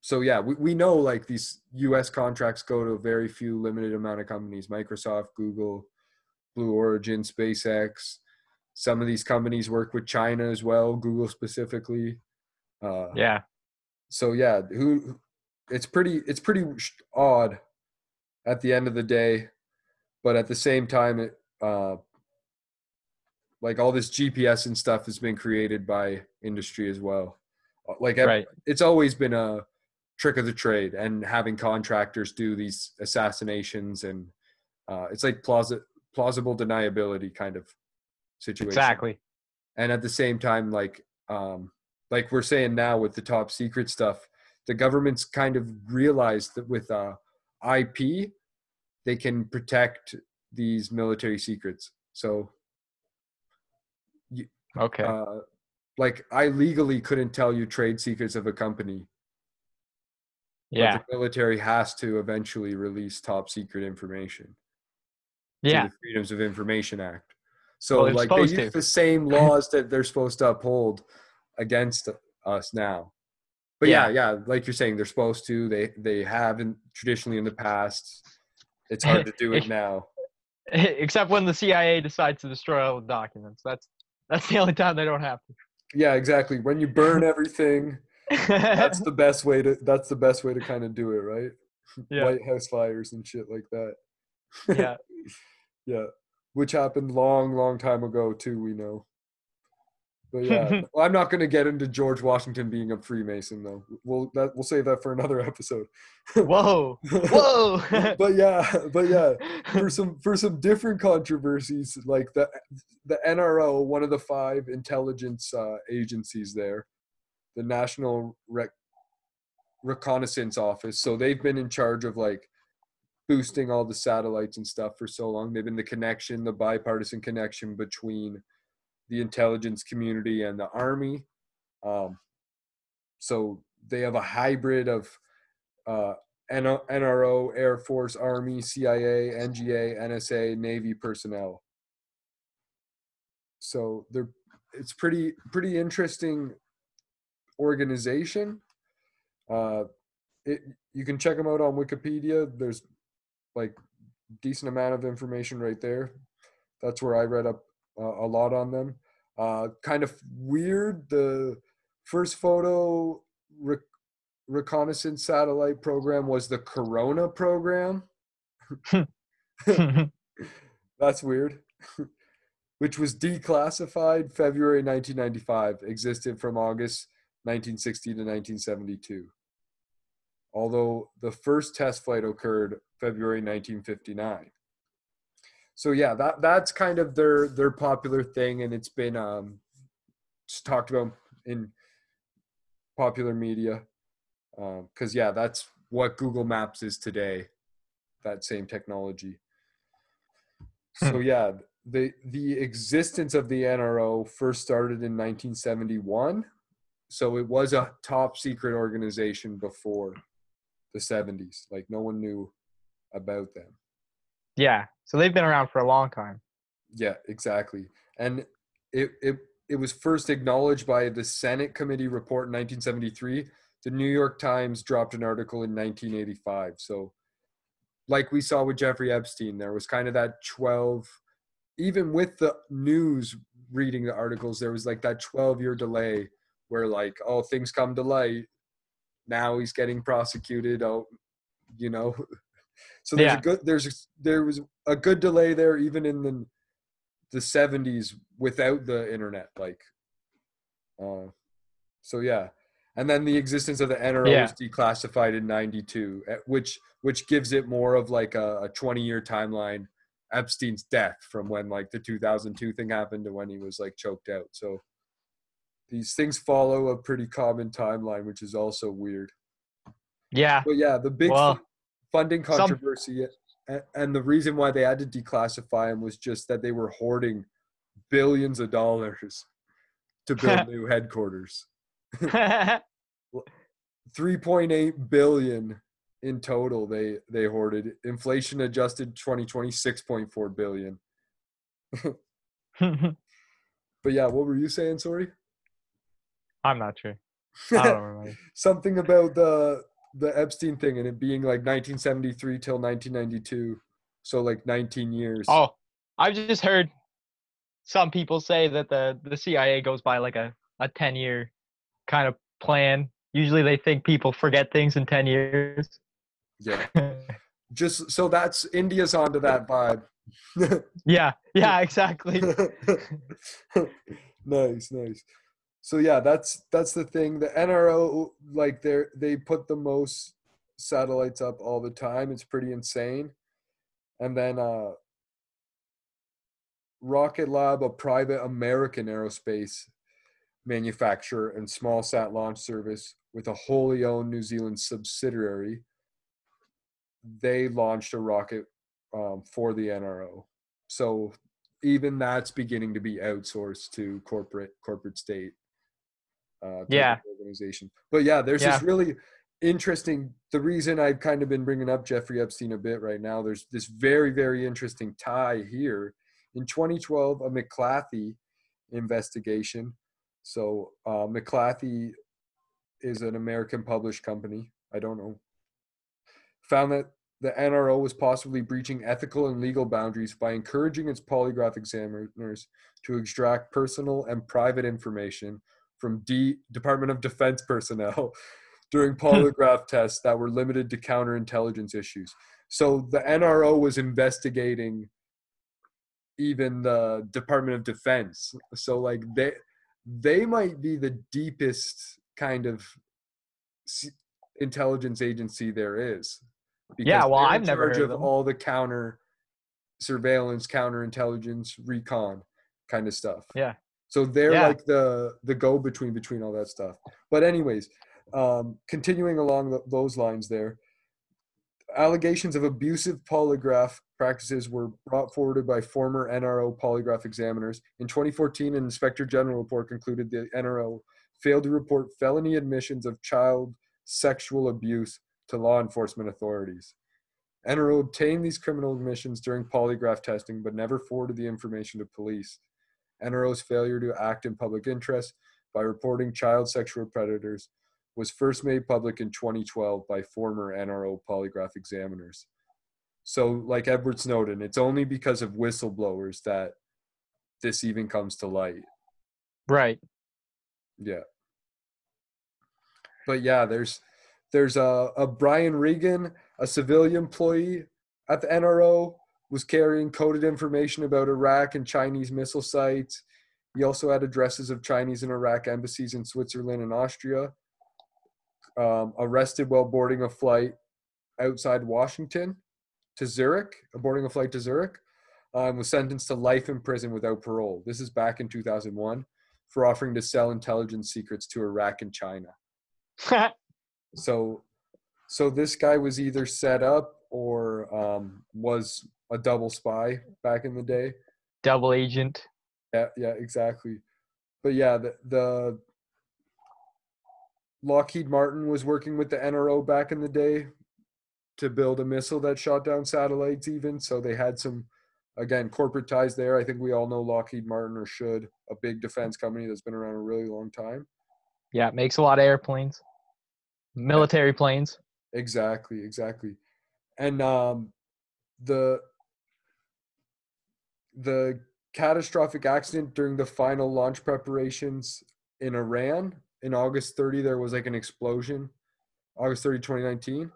so yeah, we, we know like these U.S. contracts go to a very few limited amount of companies: Microsoft, Google, Blue Origin, SpaceX. Some of these companies work with China as well, Google specifically. Uh, Yeah. so yeah, who? It's pretty. It's pretty odd at the end of the day, but at the same time, it uh, like all this GPS and stuff has been created by industry as well. Like Right. it's always been a trick of the trade, and having contractors do these assassinations and uh, it's like plausi- plausible deniability kind of situation Exactly. and at the same time like um like we're saying now with the top secret stuff the government's kind of realized that with uh ip they can protect these military secrets so Okay. uh like i legally couldn't tell you trade secrets of a company but yeah. the military has to eventually release top secret information Yeah. the Freedoms of Information Act. So Well, like they use to. the same laws that they're supposed to uphold against us now. But yeah. yeah, like you're saying, they're supposed to. They they have in, traditionally in the past. It's hard to do it now. Except when the CIA decides to destroy all the documents. That's that's the only time they don't have to. Yeah, exactly. When you burn everything, that's the best way to that's the best way to kind of do it, right? yeah. White House fires and shit like that. Yeah. yeah, which happened long, long time ago too. We know. But yeah, well, I'm not going to get into George Washington being a Freemason though. We'll that we'll save that for another episode. Whoa. Whoa. but yeah, but yeah, for some for some different controversies, like the the NRO, one of the five intelligence uh, agencies there, the National Rec- Reconnaissance Office. So they've been in charge of like boosting all the satellites and stuff for so long. They've been the connection, the bipartisan connection between the intelligence community and the army. Um, so they have a hybrid of uh, NRO, Air Force, Army, CIA, NGA, NSA, Navy personnel. So they're it's pretty pretty interesting organization. Uh, it you can check them out on Wikipedia. There's like decent amount of information right there. That's where I read up a lot on them. Uh, kind of weird. The first photo rec- reconnaissance satellite program was the Corona program. That's weird. Which was declassified February 1995, existed from August 1960 to 1972. Although the first test flight occurred February 1959. So yeah, that that's kind of their their popular thing, and it's been um, just talked about in popular media. Because yeah, that's what Google Maps is today. That same technology. So yeah, the the existence of the NRO first started in 1971. So it was a top secret organization before the 70s. Like no one knew about them. yeah. So they've been around for a long time. Yeah, exactly. And it it it was first acknowledged by the Senate committee report in 1973. The New York Times dropped an article in 1985. So like we saw with Jeffrey Epstein, there was kind of that 12, even with the news reading the articles, there was like that 12 year delay where, like, oh, things come to light. Now he's getting prosecuted. Oh, you know. So there's Yeah. a good there's a, there was a good delay there even in the the 70s without the internet like uh so yeah and then the existence of the NRO Yeah. was declassified in 92 eh, which which gives it more of like a, a 20 year timeline Epstein's death from when like the 2002 thing happened to when he was like choked out so these things follow a pretty common timeline which is also weird Yeah. but yeah, the big Well, fu- funding controversy a- and the reason why they had to declassify him was just that they were hoarding billions of dollars to build new headquarters. 3.8 billion in total they they hoarded. Inflation adjusted 2020 6.4 billion. But yeah, what were you saying, sorry? I'm not sure. I don't remember. Something about the the Epstein thing and it being like 1973 till 1992. So like 19 years. Oh, I've just heard some people say that the the CIA goes by like a a 10 year kind of plan. Usually they think people forget things in 10 years. Yeah. Just so that's India's onto that vibe. yeah, yeah, exactly. nice, nice. So yeah, that's that's the thing. The NRO like they they put the most satellites up all the time. It's pretty insane. And then uh Rocket Lab, a private American aerospace manufacturer and small sat launch service with a wholly owned New Zealand subsidiary, they launched a rocket um, for the NRO. So even that's beginning to be outsourced to corporate corporate state uh, Yeah. organization. But yeah, there's Yeah. this really interesting. The reason I've kind of been bringing up Jeffrey Epstein a bit right now. There's this very very interesting tie here. In 2012, a McClatchy investigation. So uh, McClatchy is an American published company. I don't know. Found that the NRO was possibly breaching ethical and legal boundaries by encouraging its polygraph examiners to extract personal and private information from D- Department of Defense personnel during polygraph tests that were limited to counterintelligence issues. So the NRO was investigating even the Department of Defense. So like they they might be the deepest kind of intelligence agency there is. Yeah, well, I've never heard of of all the counter surveillance, counterintelligence, recon kind of stuff. Yeah. So they're Yeah. like the the go between between all that stuff. But anyways, um, continuing along th- those lines, there allegations of abusive polygraph practices were brought forward by former NRO polygraph examiners. In 2014, an inspector general report concluded the NRO failed to report felony admissions of child sexual abuse to law enforcement authorities. NRO obtained these criminal admissions during polygraph testing, but never forwarded the information to police. NRO's failure to act in public interest by reporting child sexual predators was first made public in 2012 by former NRO polygraph examiners. So, like Edward Snowden, it's only because of whistleblowers that this even comes to light. Right. Yeah. But yeah, there's there's a, a Brian Regan, a civilian employee at the NRO, was carrying coded information about Iraq and Chinese missile sites. He also had addresses of Chinese and Iraq embassies in Switzerland and Austria. Um, arrested while boarding a flight outside Washington to Zurich, boarding a flight to Zurich, um, was sentenced to life in prison without parole. This is back in 2001 for offering to sell intelligence secrets to Iraq and China. So, so this guy was either set up or um, was a double spy back in the day. Double agent. Yeah, yeah, exactly. But yeah, the, the Lockheed Martin was working with the NRO back in the day to build a missile that shot down satellites, even. So they had some, again, corporate ties there. I think we all know Lockheed Martin or should, a big defense company that's been around a really long time. Yeah, makes a lot of airplanes. Military planes. Exactly, exactly. and um, the the catastrophic accident during the final launch preparations in Iran in August 30 there was like an explosion August 30 2019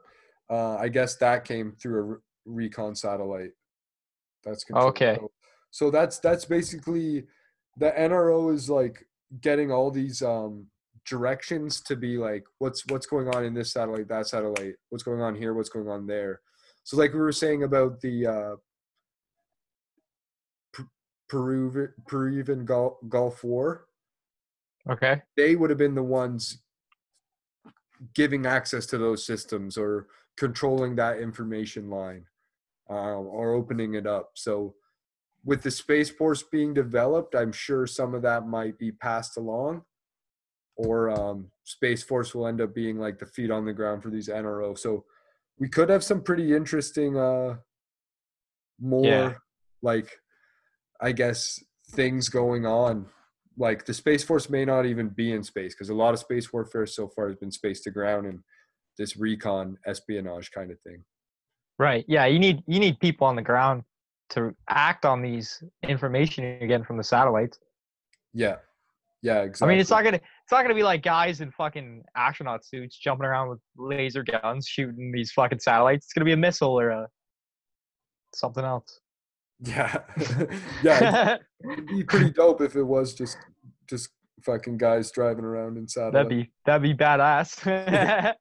uh, I guess that came through a re- recon satellite that's controlled. Okay. so, so that's that's basically the NRO is like getting all these um directions to be like what's what's going on in this satellite that satellite what's going on here what's going on there so like we were saying about the uh Peru Peruvian Gulf, Gulf War, Okay. they would have been the ones giving access to those systems or controlling that information line uh, or opening it up. So, with the Space Force being developed, I'm sure some of that might be passed along, or um, Space Force will end up being like the feet on the ground for these NRO. So, we could have some pretty interesting, uh, more Yeah. like, I guess, things going on like the space force may not even be in space because a lot of space warfare so far has been space to ground and this recon espionage kind of thing Right. Yeah. You need you need people on the ground to act on these information you're getting from the satellites. yeah yeah exactly. I mean, it's not gonna it's not gonna be like guys in fucking astronaut suits jumping around with laser guns shooting these fucking satellites. It's gonna be a missile or a something else. Yeah. Yeah it'd be pretty dope if it was just just fucking guys driving around in that'd be that'd be badass.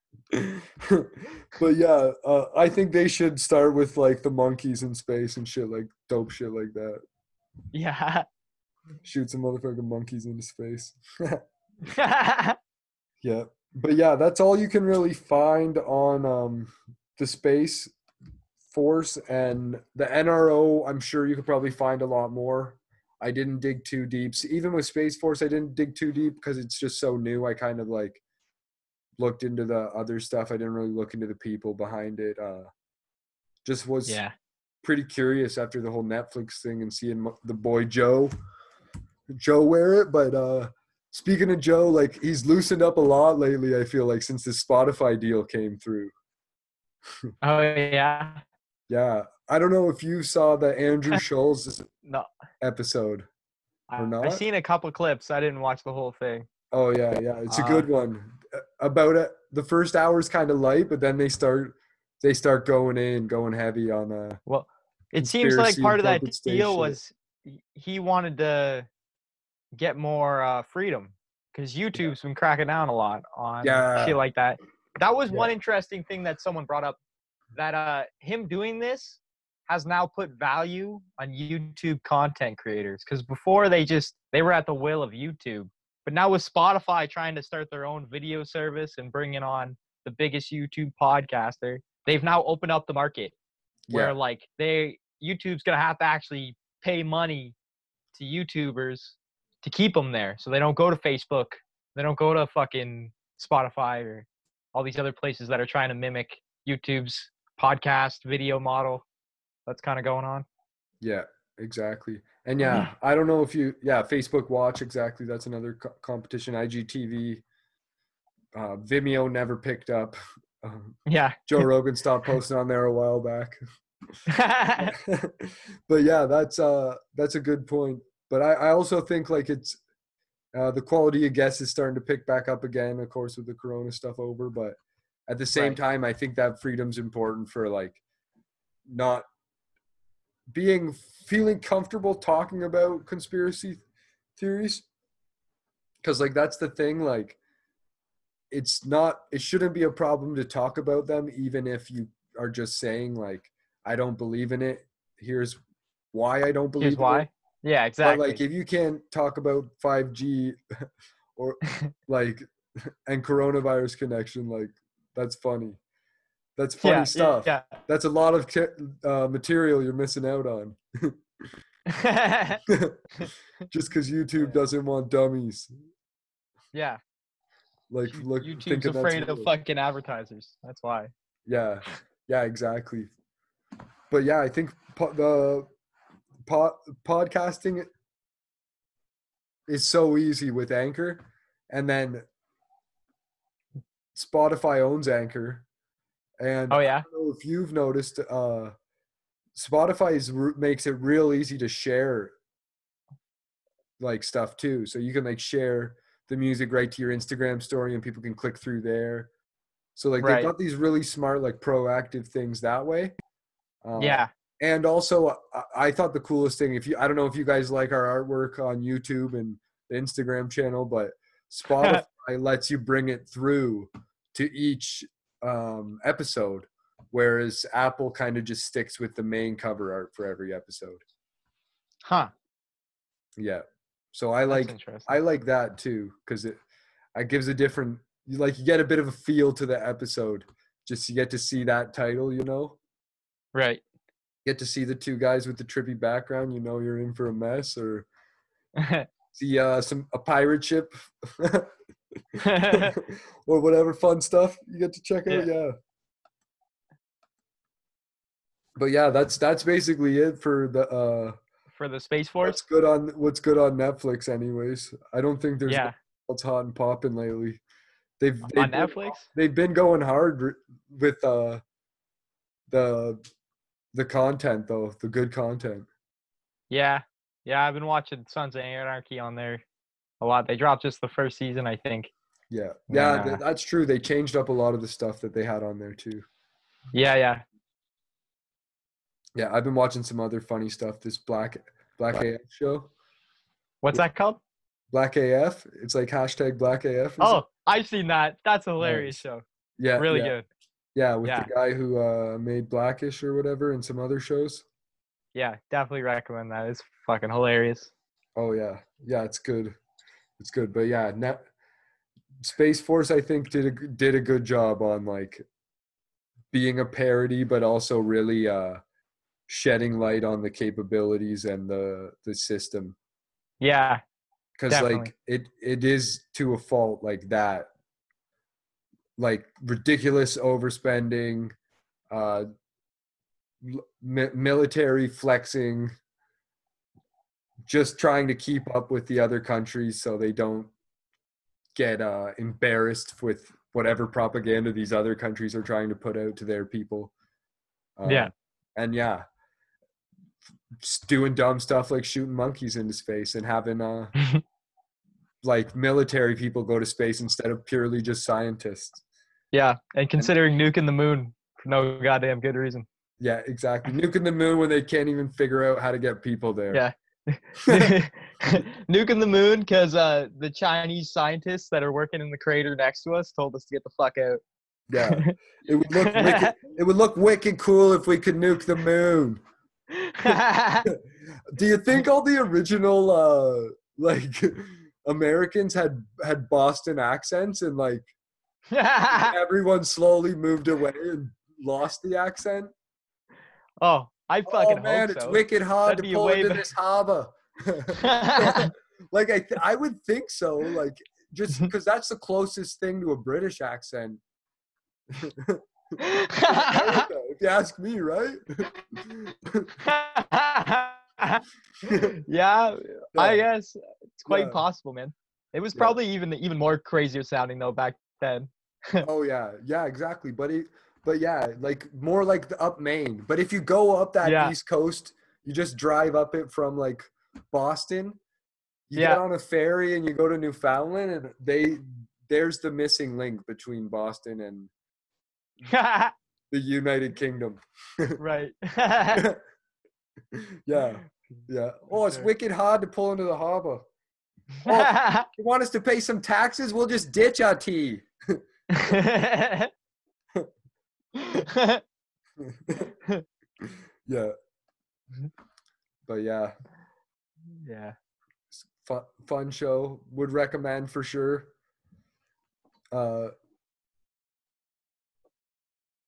but yeah uh, i think they should start with like the monkeys in space and shit like dope shit like that. Yeah. shoot some motherfucking monkeys into space. Yeah, but yeah, that's all you can really find on um, the Space Force and the NRO. I'm sure you could probably find a lot more. I didn't dig too deep. So even with Space Force, I didn't dig too deep because it's just so new. I kind of like looked into the other stuff. I didn't really look into the people behind it. Uh, just was yeah. pretty curious after the whole Netflix thing and seeing the boy Joe, Joe wear it. But uh, speaking of Joe, like he's loosened up a lot lately. I feel like since the Spotify deal came through. Oh yeah. Yeah, I don't know if you saw the Andrew Schulz No. episode. Or I've seen a couple clips. I didn't watch the whole thing. Oh yeah, yeah, it's a Uh, good one. About it, the first hour is kind of light, but then they start they start going in, going heavy on uh Well, it seems like part of that deal shit. was he- wanted to get more uh, freedom because YouTube's been cracking down a lot on Yeah. shit like that. That was Yeah. one interesting thing that someone brought up that uh, him doing this has now put value on YouTube content creators because before they just they were at the will of YouTube, but now with Spotify trying to start their own video service and bringing on the biggest YouTube podcaster, they've now opened up the market where yeah, like they YouTube's gonna have to actually pay money to YouTubers to keep them there, so they don't go to Facebook, they don't go to fucking Spotify or all these other places that are trying to mimic YouTube's podcast video model. That's kind of going on. yeah, exactly. And yeah, I don't know if you yeah Facebook Watch exactly. That's another co- competition. IGTV, uh, Vimeo never picked up. Um, Yeah. Joe Rogan stopped posting on there a while back. but yeah, that's uh that's a good point. But I, I also think like it's uh, the quality of guests is starting to pick back up again, of course, with the Corona stuff over. But at the same Right. time, I think that freedom's important for like not being feeling comfortable talking about conspiracy theories because like that's the thing like it's not it shouldn't be a problem to talk about them even if you are just saying like i don't believe in it here's why i don't believe Here's in why. it Yeah, exactly. but like if you can't talk about 5g or like and coronavirus connection like that's funny that's funny yeah, stuff Yeah. that's a lot of uh, material you're missing out on just because youtube doesn't want dummies yeah. like look YouTube's afraid of fucking advertisers. That's why. Yeah, yeah, exactly. But yeah, I think po- the pod, podcasting is so easy with Anchor, and then Spotify owns Anchor, And Oh I yeah. don't know if you've noticed, uh, Spotify is, makes it real easy to share like stuff too. So you can like share the music right to your Instagram story, and people can click through there. So like Right. they've got these really smart like proactive things that way. Um, Yeah. and also I, I thought the coolest thing if you i don't know if you guys like our artwork on youtube and the instagram channel but spotify lets you bring it through to each um, episode whereas apple kind of just sticks with the main cover art for every episode. Huh. yeah. So i like i like that too because it it gives a different you like you get a bit of a feel to the episode. Just you get to see that title you know? Right. get to see the two guys with the trippy background, you know you're in for a mess, or see uh, some a pirate ship, or whatever fun stuff you get to check out. Yeah. But yeah, that's that's basically it for the uh For the Space Force. what's good on what's good on Netflix. Anyways, I don't think there's Yeah. what's hot and popping lately. They've, they've On been- Netflix. they've been going hard with uh the the content though, the good content. Yeah. Yeah. I've been watching Sons of Anarchy on there a lot. They dropped just the first season, I think. Yeah, yeah, Yeah. th- that's true. They changed up a lot of the stuff that they had on there too. Yeah. Yeah. Yeah, I've been watching some other funny stuff. This Black Black AF show, What's that called? Black AF. It's like hashtag Black AF. Oh. I've seen that. That's a hilarious show. yeah, Really yeah, good. Yeah, with Yeah. the guy who uh, made Blackish or whatever, and some other shows. Yeah, definitely recommend that. It's fucking hilarious. Oh yeah, yeah, it's good. It's good, but yeah, net, Space Force I think did a did a good job on like being a parody, but also really uh, shedding light on the capabilities and the the system. Yeah. because like it it is to a fault like that like ridiculous overspending uh mi- military flexing just trying to keep up with the other countries so they don't get uh embarrassed with whatever propaganda these other countries are trying to put out to their people Um, Yeah. and yeah doing dumb stuff like shooting monkeys into space and having uh like military people go to space instead of purely just scientists. Yeah. And considering nuking the moon for no goddamn good reason. Yeah, exactly. Nuking the moon when they can't even figure out how to get people there. Yeah. nuking the moon because uh, the Chinese scientists that are working in the crater next to us told us to get the fuck out. Yeah. It would look wicked, it would look wicked cool if we could nuke the moon. Do you think all the original uh like Americans had had Boston accents and like everyone slowly moved away and lost the accent? oh, I oh, fucking oh man, hope it's so. wicked hard That'd to pull into this harbor. like I, th- I would think so. Like just because that's the closest thing to a British accent. If you ask me, right? yeah, I guess it's quite Yeah. possible, man. It was Yeah. probably even even more crazier sounding though back then. oh yeah, yeah, exactly. But it, but yeah, like more like the up Maine. But if you go up that Yeah. East Coast, you just drive up it from like Boston. You Yeah. get on a ferry and you go to Newfoundland, and they there's the missing link between Boston and the United Kingdom. right. yeah, yeah. Oh, it's wicked hard to pull into the harbor. Oh, you want us to pay some taxes? We'll just ditch our tea. Yeah. But yeah, yeah. fun, fun show. Would recommend for sure. Uh,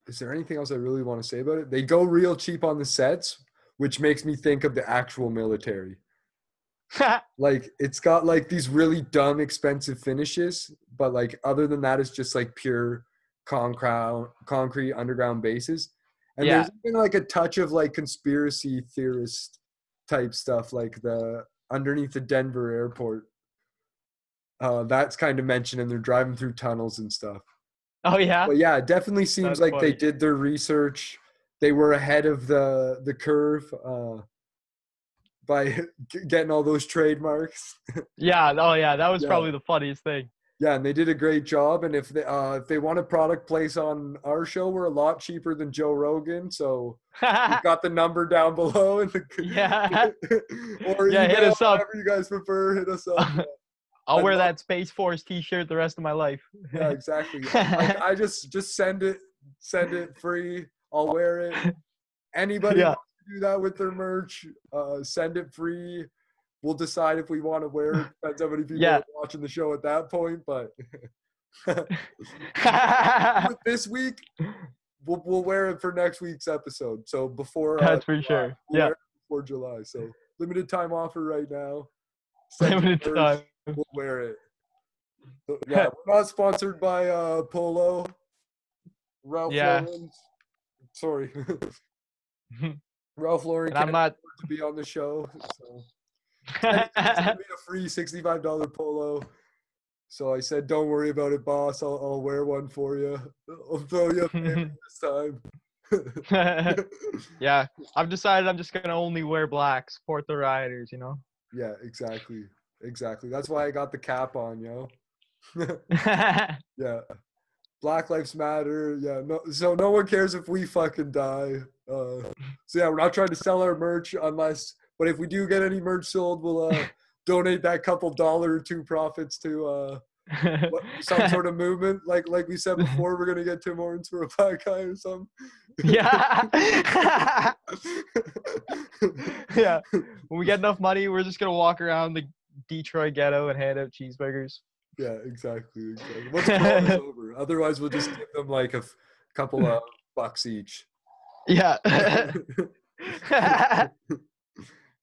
is there anything else I really want to say about it? They go real cheap on the sets, which makes me think of the actual military. Like it's got like these really dumb expensive finishes, but like other than that, it's just like pure concrete concrete underground bases. And Yeah. there's even like a touch of like conspiracy theorist type stuff, like the underneath the Denver airport. Uh, that's kind of mentioned, and they're driving through tunnels and stuff. Oh yeah. But yeah, it definitely seems That's like they did their research. They were ahead of the the curve uh, by getting all those trademarks. Yeah. Oh yeah. That was Yeah. probably the funniest thing. Yeah, and they did a great job. And if they uh, if they want a product place on our show, we're a lot cheaper than Joe Rogan. So we've got the number down below in the Yeah. or Yeah, hit us up. Whatever you guys prefer, hit us up. Yeah, I'll I'd wear love- that Space Force T-shirt the rest of my life. yeah, exactly. like, I just just send it, send it free. I'll wear it. Anybody Yeah. wants to do that with their merch, uh, send it free. We'll decide if we want to wear it. Depends how many people Yeah. are watching the show at that point. But this week, we'll, we'll wear it for next week's episode. So before uh, That's for July. sure. We'll Yeah. before July. So limited time offer right now. Limited merch, time. We'll wear it. So, yeah, we're not sponsored by uh, Polo. Ralph Yeah. Lauren. Sorry. Ralph Lauren And I'm can't to be on the show. So a free sixty-five dollar polo. So I said, "Don't worry about it, boss. I'll, I'll wear one for you. I'll throw you a favor this time." yeah, I've decided I'm just gonna only wear black. Support the rioters, you know. yeah, exactly, exactly. That's why I got the cap on, yo. yeah, Black Lives Matter. Yeah, no. So no one cares if we fucking die. Uh, so yeah, we're not trying to sell our merch unless. But if we do get any merch sold, we'll uh, donate that couple dollar or two profits to uh, some sort of movement. Like like we said before, we're gonna get Tim Hortons for a black guy or something. yeah. yeah. When we get enough money, we're just gonna walk around the Detroit ghetto and hand out cheeseburgers. yeah, exactly. exactly. Once Corona's over, otherwise we'll just give them like a f- couple of bucks each. Yeah.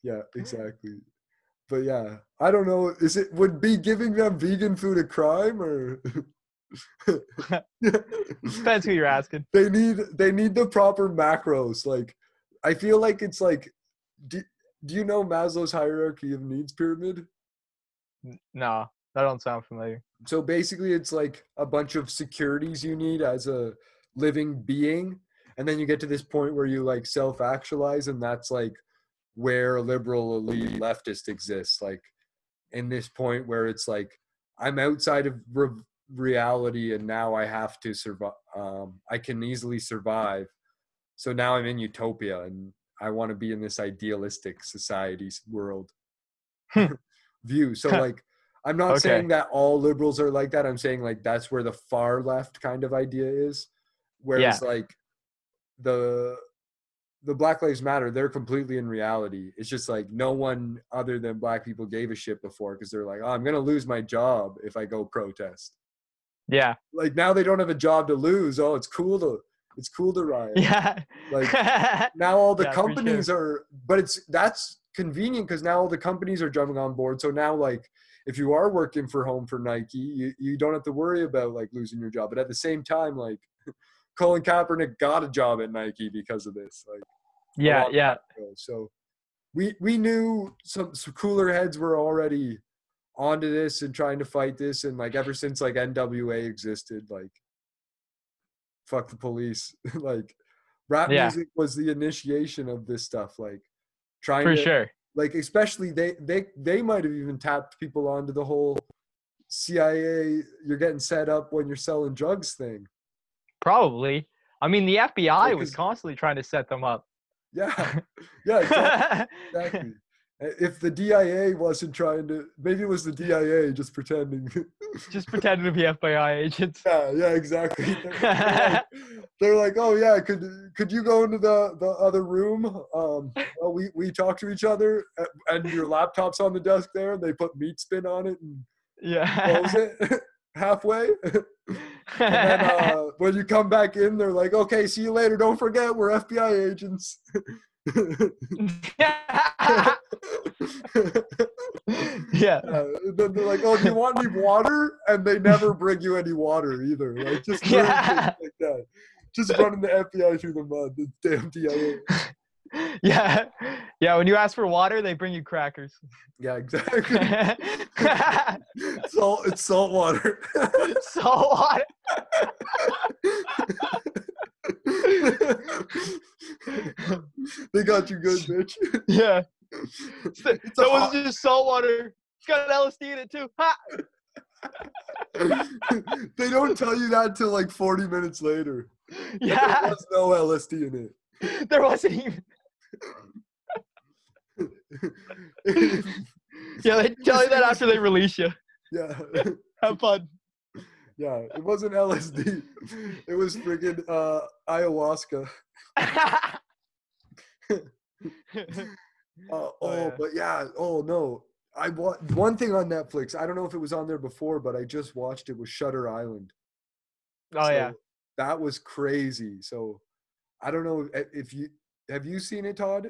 Yeah, exactly. But yeah, I don't know. Is it would be giving them vegan food a crime or? Depends who you're asking. they need they need the proper macros. Like, I feel like it's like, do, do you know Maslow's hierarchy of needs pyramid? No, that don't sound familiar. So basically, it's like a bunch of securities you need as a living being, and then you get to this point where you like self actualize, and that's like where liberal elite leftist exists. Like in this point where it's like I'm outside of re- reality, and now I have to survive. Um, I can easily survive, so now I'm in utopia, and I want to be in this idealistic society's world view. So like. I'm not Okay. saying that all liberals are like that. I'm saying like that's where the far left kind of idea is. Whereas like the the Black Lives Matter, they're completely in reality. It's just like no one other than black people gave a shit before because they're like, oh, I'm gonna lose my job if I go protest. Yeah. Like now they don't have a job to lose. Oh, it's cool to it's cool to riot. Yeah. Like now all the Yeah, for sure. companies are but it's that's convenient because now all the companies are jumping on board so now like if you are working for home for nike you, you don't have to worry about like losing your job but at the same time like colin kaepernick got a job at nike because of this like yeah. Yeah. ago. so we we knew some, some cooler heads were already onto this and trying to fight this and like ever since like nwa existed like fuck the police like rap Yeah. music was the initiation of this stuff like trying For to sure. like especially they they they might have even tapped people onto the whole cia you're getting set up when you're selling drugs thing Probably. I mean, the FBI was constantly trying to set them up. Yeah yeah exactly. exactly. If the DIA wasn't trying to, maybe it was the DIA just pretending. Just pretending to be FBI agents. yeah, yeah, exactly. They're, they're like, they're like, oh yeah, could could you go into the the other room? Um, well, we we talk to each other, and your laptop's on the desk there, and they put meat spin on it and Yeah. close it halfway. and then uh, when you come back in, they're like, okay, see you later. Don't forget, we're FBI agents. yeah. Uh, then they're like, "Oh, do you want any water?" And they never bring you any water either. Like just Yeah. like that. Just running the FBI through the mud. The damn DIA. Yeah. Yeah. When you ask for water, they bring you crackers. Yeah, exactly. salt. It's salt water. Salt water. they got you good, bitch. yeah. It's that wasn't just salt water. It's got LSD in it too. Ha! they don't tell you that till like 40 minutes later. There Yeah. was no LSD in it. There wasn't even. Yeah, they tell you that after they release you. yeah. Have fun. Yeah. It wasn't LSD. It was friggin' uh, ayahuasca. Uh, oh, yeah. but yeah. Oh no. I wa- one thing on Netflix. I don't know if it was on there before, but I just watched it. Was Shutter Island. oh yeah. That was crazy. So I don't know if- if you have you seen it, Todd.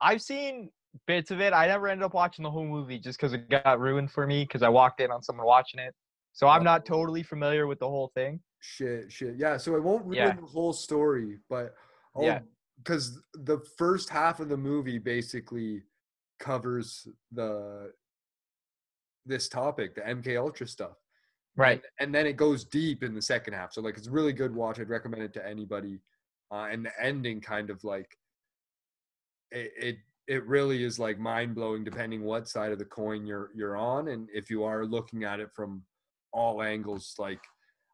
I've seen bits of it. I never ended up watching the whole movie just because it got ruined for me because I walked in on someone watching it. So I'm not Oh. totally familiar with the whole thing. Shit, shit. Yeah. So I won't ruin Yeah. the whole story, but I'll, Yeah. because the first half of the movie basically covers the this topic, the MK Ultra stuff. Right. and, and then it goes deep in the second half. So like it's a really good watch. I'd recommend it to anybody. Uh, and the ending kind of like it, it it really is like mind blowing depending what side of the coin you're you're on and if you are looking at it from all angles like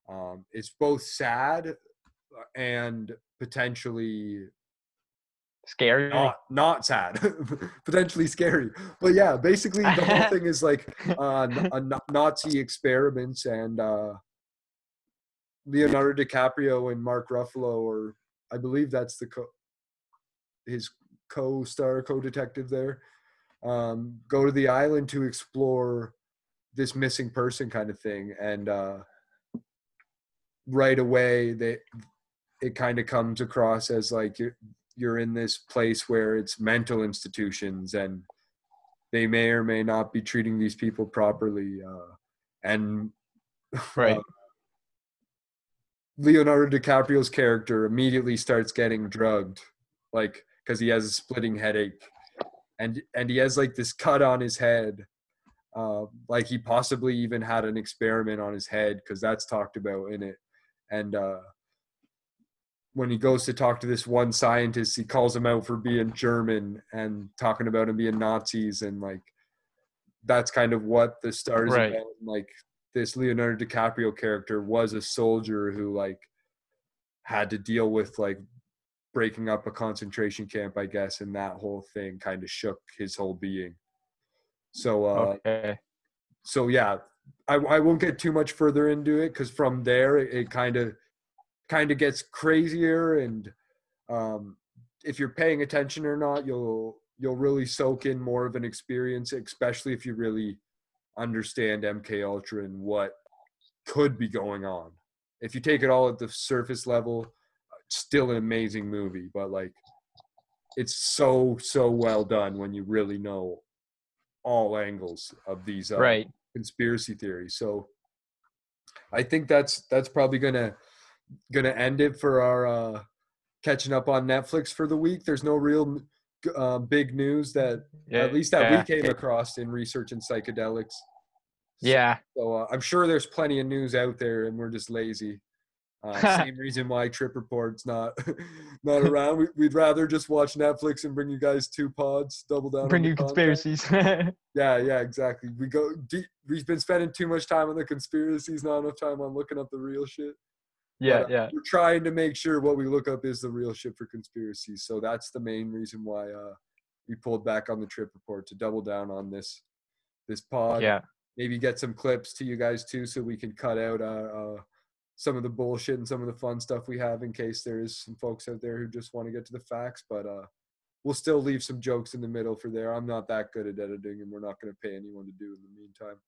um, it's both sad uh, and potentially Scary. not not sad potentially scary but yeah basically the whole thing is like uh, Na- nazi experiments and uh, leonardo dicaprio and mark ruffalo or i believe that's the co- his co-star co-detective there um, go to the island to explore this missing person kind of thing and uh, right away they it kind of comes across as like you're, you're in this place where it's mental institutions and they may or may not be treating these people properly uh, and Right. uh, leonardo dicaprio's character immediately starts getting drugged like because he has a splitting headache and and he has like this cut on his head uh, like he possibly even had an experiment on his head because that's talked about in it and uh, when he goes to talk to this one scientist he calls him out for being german and talking about him being nazis and like that's kind of what the stars Right. about like this leonardo dicaprio character was a soldier who like had to deal with like breaking up a concentration camp i guess and that whole thing kind of shook his whole being so uh okay. so yeah i, I won't get too much further into it because from there it kind of kind of gets crazier and um if you're paying attention or not you'll you'll really soak in more of an experience especially if you really understand mk ultra and what could be going on if you take it all at the surface level still an amazing movie but like it's so so well done when you really know all angles of these uh, Right. conspiracy theories. So I think that's that's probably gonna gonna end it for our uh, catching up on Netflix for the week. There's no real uh, big news that Yeah. at least that yeah. we came across in research in psychedelics. Yeah. So uh, I'm sure there's plenty of news out there, and we're just lazy. Uh, same reason why Trip Report's not not around. We, we'd rather just watch Netflix and bring you guys two pods, double down. Bring you conspiracies. Yeah, yeah, exactly. We go deep. We've been spending too much time on the conspiracies, not enough time on looking up the real shit. yeah. But, uh, Yeah. We're trying to make sure what we look up is the real shit for conspiracies. So that's the main reason why uh, we pulled back on the trip report to double down on this this pod. Yeah. Maybe get some clips to you guys too, so we can cut out uh, uh, some of the bullshit and some of the fun stuff we have in case there is some folks out there who just want to get to the facts. But uh, we'll still leave some jokes in the middle for there. I'm not that good at editing, and we're not going to pay anyone to do in the meantime,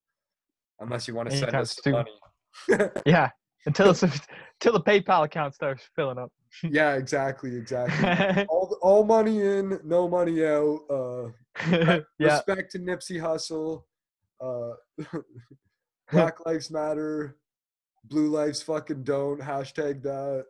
unless you want to send us some money. Yeah. Until until the PayPal account starts filling up. yeah, exactly, exactly. all all money in, no money out. Uh, yeah. Respect to Nipsey Hussle. Uh, Black Lives Matter. Blue lives fucking don't. Hashtag that.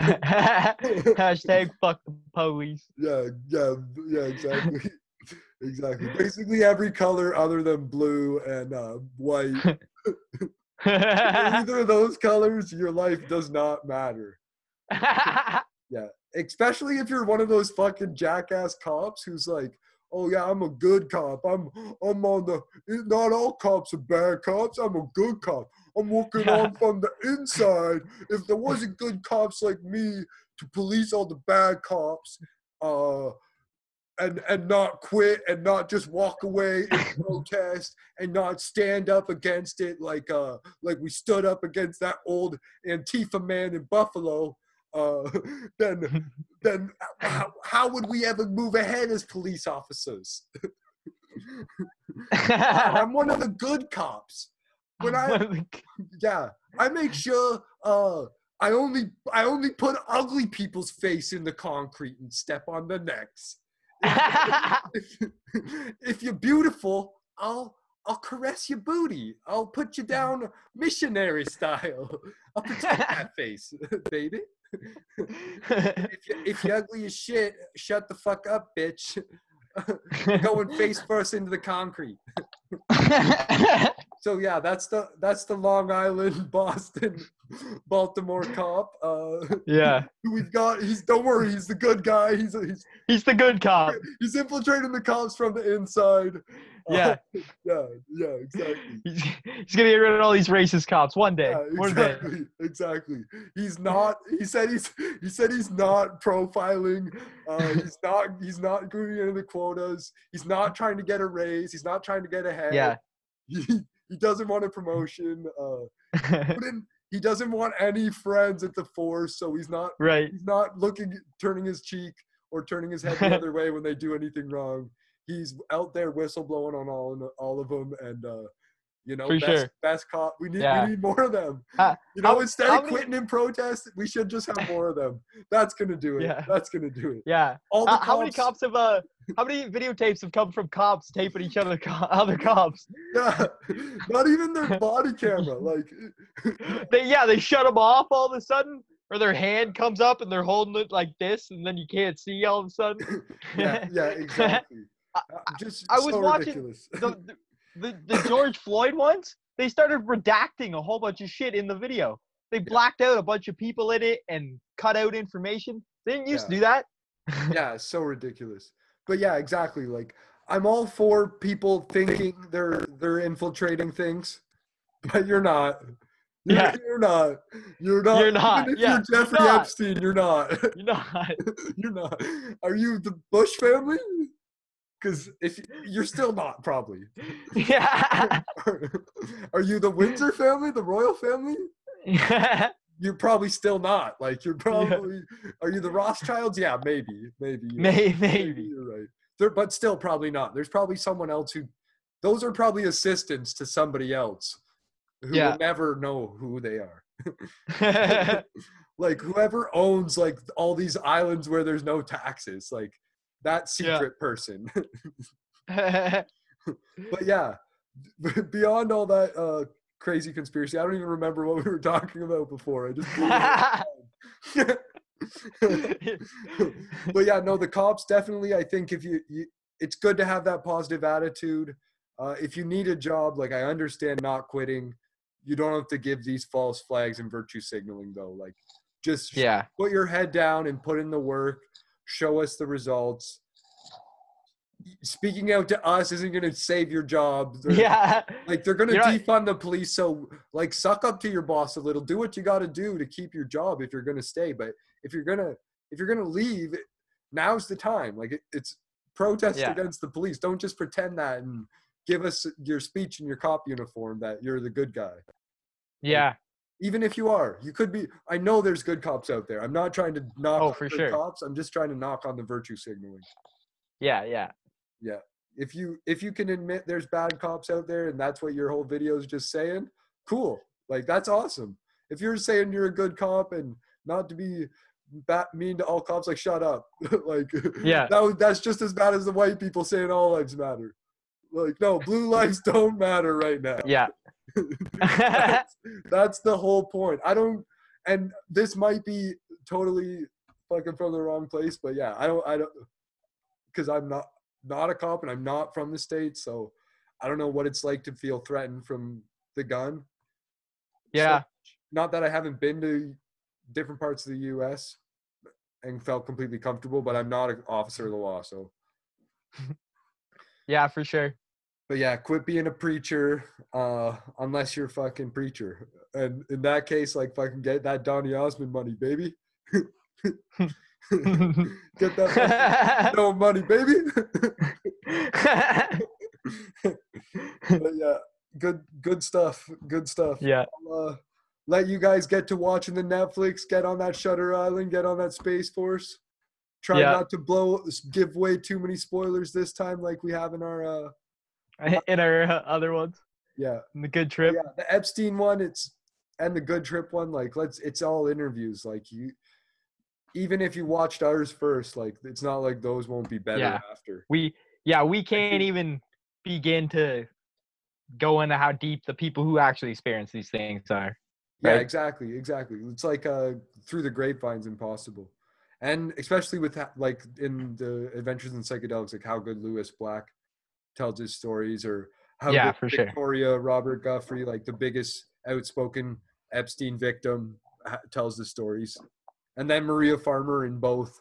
Hashtag fuck the police. Yeah, yeah, yeah, exactly. exactly. Basically every color other than blue and uh, white. either of those colors, your life does not matter. Yeah. Especially if you're one of those fucking jackass cops who's like, "Oh yeah, I'm a good cop. I'm I'm on the. Not all cops are bad cops. I'm a good cop. I'm working on from the inside. If there wasn't good cops like me to police all the bad cops, uh, and and not quit and not just walk away and protest and not stand up against it like uh like we stood up against that old Antifa man in Buffalo, uh, then then how, how would we ever move ahead as police officers? I'm one of the good cops. When I yeah, I make sure uh I only I only put ugly people's face in the concrete and step on the necks. If, if you're beautiful, I'll I'll caress your booty. I'll put you down missionary style. I'll protect that face, baby. if, you, if you're ugly as shit, shut the fuck up, bitch. Going face first into the concrete. So yeah, that's the that's the Long Island, Boston, Baltimore cop. Uh, yeah, we've got. He's don't worry, he's the good guy. He's he's he's the good cop. he's infiltrating the cops from the inside. Yeah. Uh, yeah, yeah, exactly. He's, he's gonna get rid of all these racist cops one day. Yeah, One day. exactly, exactly. He's not. He said he's. He said he's not profiling. Uh, he's not. He's not going into the quotas. He's not trying to get a raise. He's not trying to get ahead. Yeah. He, he doesn't want a promotion. Uh, he doesn't want any friends at the force, so he's not. right. He's not looking, turning his cheek or turning his head the other way when they do anything wrong. He's out there whistleblowing on all all of them, and uh, you know, For best, sure. best cop. We need Yeah. we need more of them. Uh, You know, how- instead how of many- quitting in protest, we should just have more of them. That's gonna do it. Yeah. That's gonna do it. Yeah. All the How, how many cops have uh? How many videotapes have come from cops taping each other co- other cops? Yeah, not even their body camera. Like, They yeah they shut them off all of a sudden, or their hand comes up and they're holding it like this, and then you can't see all of a sudden. yeah, yeah, exactly. I- Uh, Just I was so watching ridiculous. the, the the George Floyd ones, they started redacting a whole bunch of shit in the video. They blacked out a bunch of people in it and cut out information. They didn't used to do that. yeah, so ridiculous. But yeah, exactly. Like I'm all for people thinking they're they're infiltrating things, but you're not. You're, Yeah. you're not. You're not. You're not, Even if yeah, you're Jeffrey not. Epstein, you're not. You're not. you're not. Are you the Bush family? Because if you're still not, probably. yeah. Are you the Windsor family, the royal family? You're probably still not. Like you're probably. Are you the Rothschilds? Yeah, maybe, maybe. you're- May- maybe. You're right. There, but still, probably not. There's probably someone else who. Those are probably assistants to somebody else, who Yeah. will never know who they are. like whoever owns like all these islands where there's no taxes, like that Yeah. secret person. but yeah, beyond all that uh, crazy conspiracy, I don't even remember what we were talking about before. I just. blew it out. but yeah, no, the cops definitely. I think if you, you it's good to have that positive attitude. Uh, if you need a job, like I understand not quitting, you don't have to give these false flags and virtue signaling though. Like, just yeah. put your head down and put in the work. Show us the results. Speaking out to us isn't going to save your job. They're- Yeah. like they're gonna You're right. defund the police, so like suck up to your boss a little. Do what you got to do to keep your job if you're gonna stay. But if you're gonna if you're gonna leave, now's the time. Like it, it's protest Yeah. against the police. Don't just pretend that and give us your speech in your cop uniform that you're the good guy. Yeah. Even if you are, you could be. I know there's good cops out there. I'm not trying to knock Oh, on for sure. cops. I'm just trying to knock on the virtue signaling. Yeah. Yeah. Yeah. If you if you can admit there's bad cops out there and that's what your whole video is just saying, cool. Like that's awesome. If you're saying you're a good cop and not to be bat mean to all cops, like shut up. like Yeah. that that's just as bad as the white people saying all lives matter. Like no, blue lives don't matter right now. Yeah. that's, that's the whole point. I don't, and this might be totally fucking from the wrong place, but yeah, I don't, I don't, because I'm not not a cop and I'm not from the states, so I don't know what it's like to feel threatened from the gun. Yeah. not that I haven't been to different parts of the U.S. and felt completely comfortable, but I'm not an officer of the law, so. Yeah, for sure. But yeah, quit being a preacher, uh, unless you're a fucking preacher. And in that case, like fucking get that Donny Osmond money, baby. get that no money, baby. but yeah, good good stuff. Good stuff. yeah. Uh, let you guys get to watching the Netflix, get on that Shutter Island, get on that Space Force. Try Yeah. not to blow give away too many spoilers this time like we have in our uh In our uh, other ones, yeah. the good trip. Yeah, the Epstein one, it's and the Good Trip one, like let's it's all interviews. Like you even if you watched ours first, like it's not like those won't be better Yeah. after. We yeah, we can't even begin to go into how deep the people who actually experience these things are. Yeah, exactly, exactly. It's like uh through the grapevine's impossible. And especially with like in the Adventures in Psychedelics, like how good Lewis Black tells his stories, or how Yeah, for sure. Victoria Robert Giuffre, like the biggest outspoken Epstein victim, tells the stories. And then Maria Farmer in both.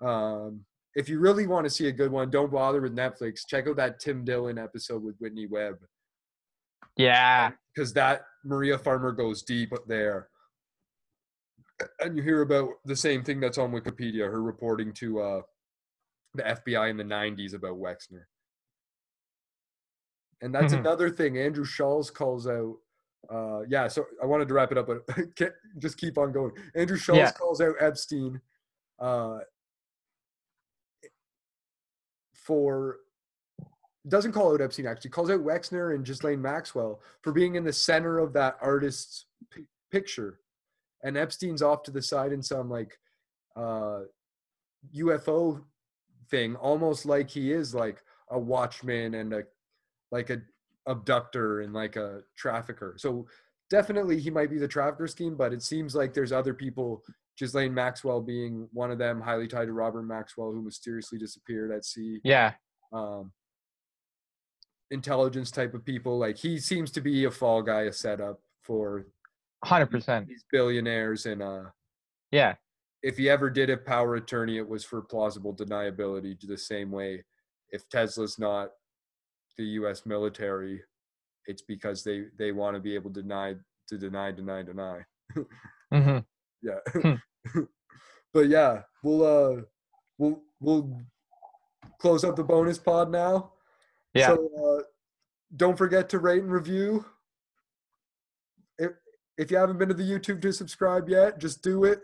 Um, if you really want to see a good one, don't bother with Netflix. Check out that Tim Dillon episode with Whitney Webb Yeah. because that Maria Farmer goes deep there. And you hear about the same thing that's on Wikipedia, her reporting to uh, the FBI in the 90s about Wexner. And that's Mhm. another thing Andrew Schulz calls out. Uh, yeah, so I wanted to wrap it up, but can't- just keep on going. Andrew Schulz Yeah. calls out Epstein uh, for doesn't call out Epstein actually calls out Wexner and Ghislaine Maxwell for being in the center of that artist's pi- picture, and Epstein's off to the side in some like uh, UFO thing, almost like he is like a watchman and a like a abductor and like a trafficker. So definitely he might be the trafficker scheme, but it seems like there's other people. Ghislaine Maxwell being one of them, highly tied to Robert Maxwell, who mysteriously disappeared at sea Yeah. um, intelligence type of people. Like he seems to be a fall guy, a setup for Hundred percent. these billionaires. And uh, Yeah. if he ever did a power attorney, it was for plausible deniability. The same way, if Tesla's not the U.S. military, it's because they they want to be able to deny to deny deny deny. hmm Yeah. but yeah, we'll uh we'll we'll close up the bonus pod now. Yeah. So uh, don't forget to rate and review. If if you haven't been to the YouTube to subscribe yet, just do it.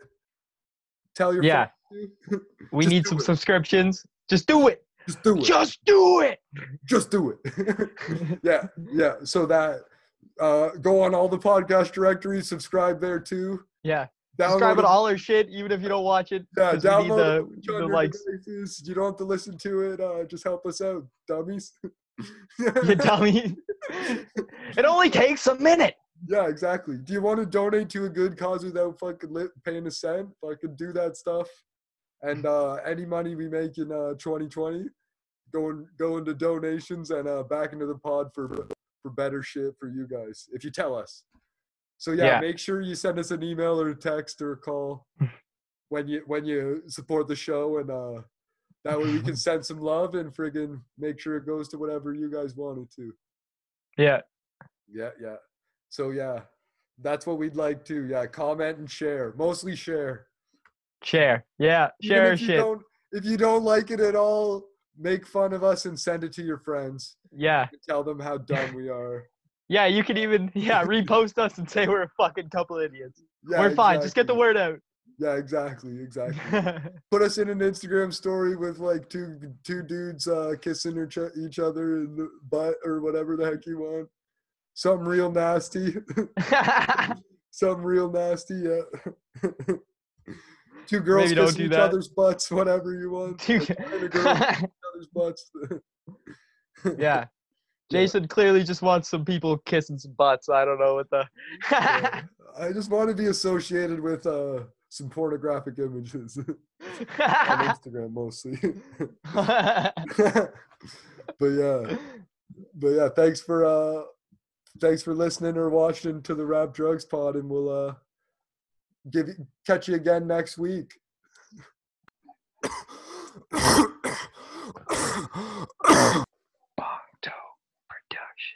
Tell your Yeah. We need some it. subscriptions. Just do it. Just do it. Just do it. Just do it. yeah, yeah. So that uh go on all the podcast directories, subscribe there too. Yeah. Download Subscribe it. to all our shit, even if you don't watch it. Yeah, 'cause we need download the, it, put it on the likes. devices. You don't have to listen to it. Uh, just help us out, dummies. You dummy. it only takes a minute. yeah, exactly. Do you want to donate to a good cause without fucking paying a cent? Fucking do that stuff. And uh, any money we make in uh, 2020, going go into donations and uh, back into the pod for for better shit for you guys. If you tell us. So yeah, Yeah. make sure you send us an email or a text or a call when you when you support the show and uh that way we can send some love and friggin' make sure it goes to whatever you guys want it to. Yeah. Yeah, yeah. So yeah, that's what we'd like to. Yeah, comment and share. Mostly share. Share. Yeah. Share if you shit. don't if you don't like it at all, make fun of us and send it to your friends. Yeah. Tell them how dumb we are. Yeah. You can even yeah repost us and say we're a fucking couple idiots. Yeah, we're fine. Just get the word out. Yeah, exactly, exactly. Put us in an Instagram story with like two two dudes uh, kissing each, each other in the butt or whatever the heck you want. Something real nasty. Something real nasty. Yeah. Two girls Maybe kissing do each that. other butts, whatever you want. Two- A guy and a girl kissing each other's butts. yeah. Jason clearly just wants some people kissing some butts. I don't know what the. Yeah. I just want to be associated with uh, some pornographic images on Instagram mostly. but yeah, but yeah, thanks for uh, thanks for listening or watching to the Rap Drugs Pod, and we'll uh give catch you again next week. Production.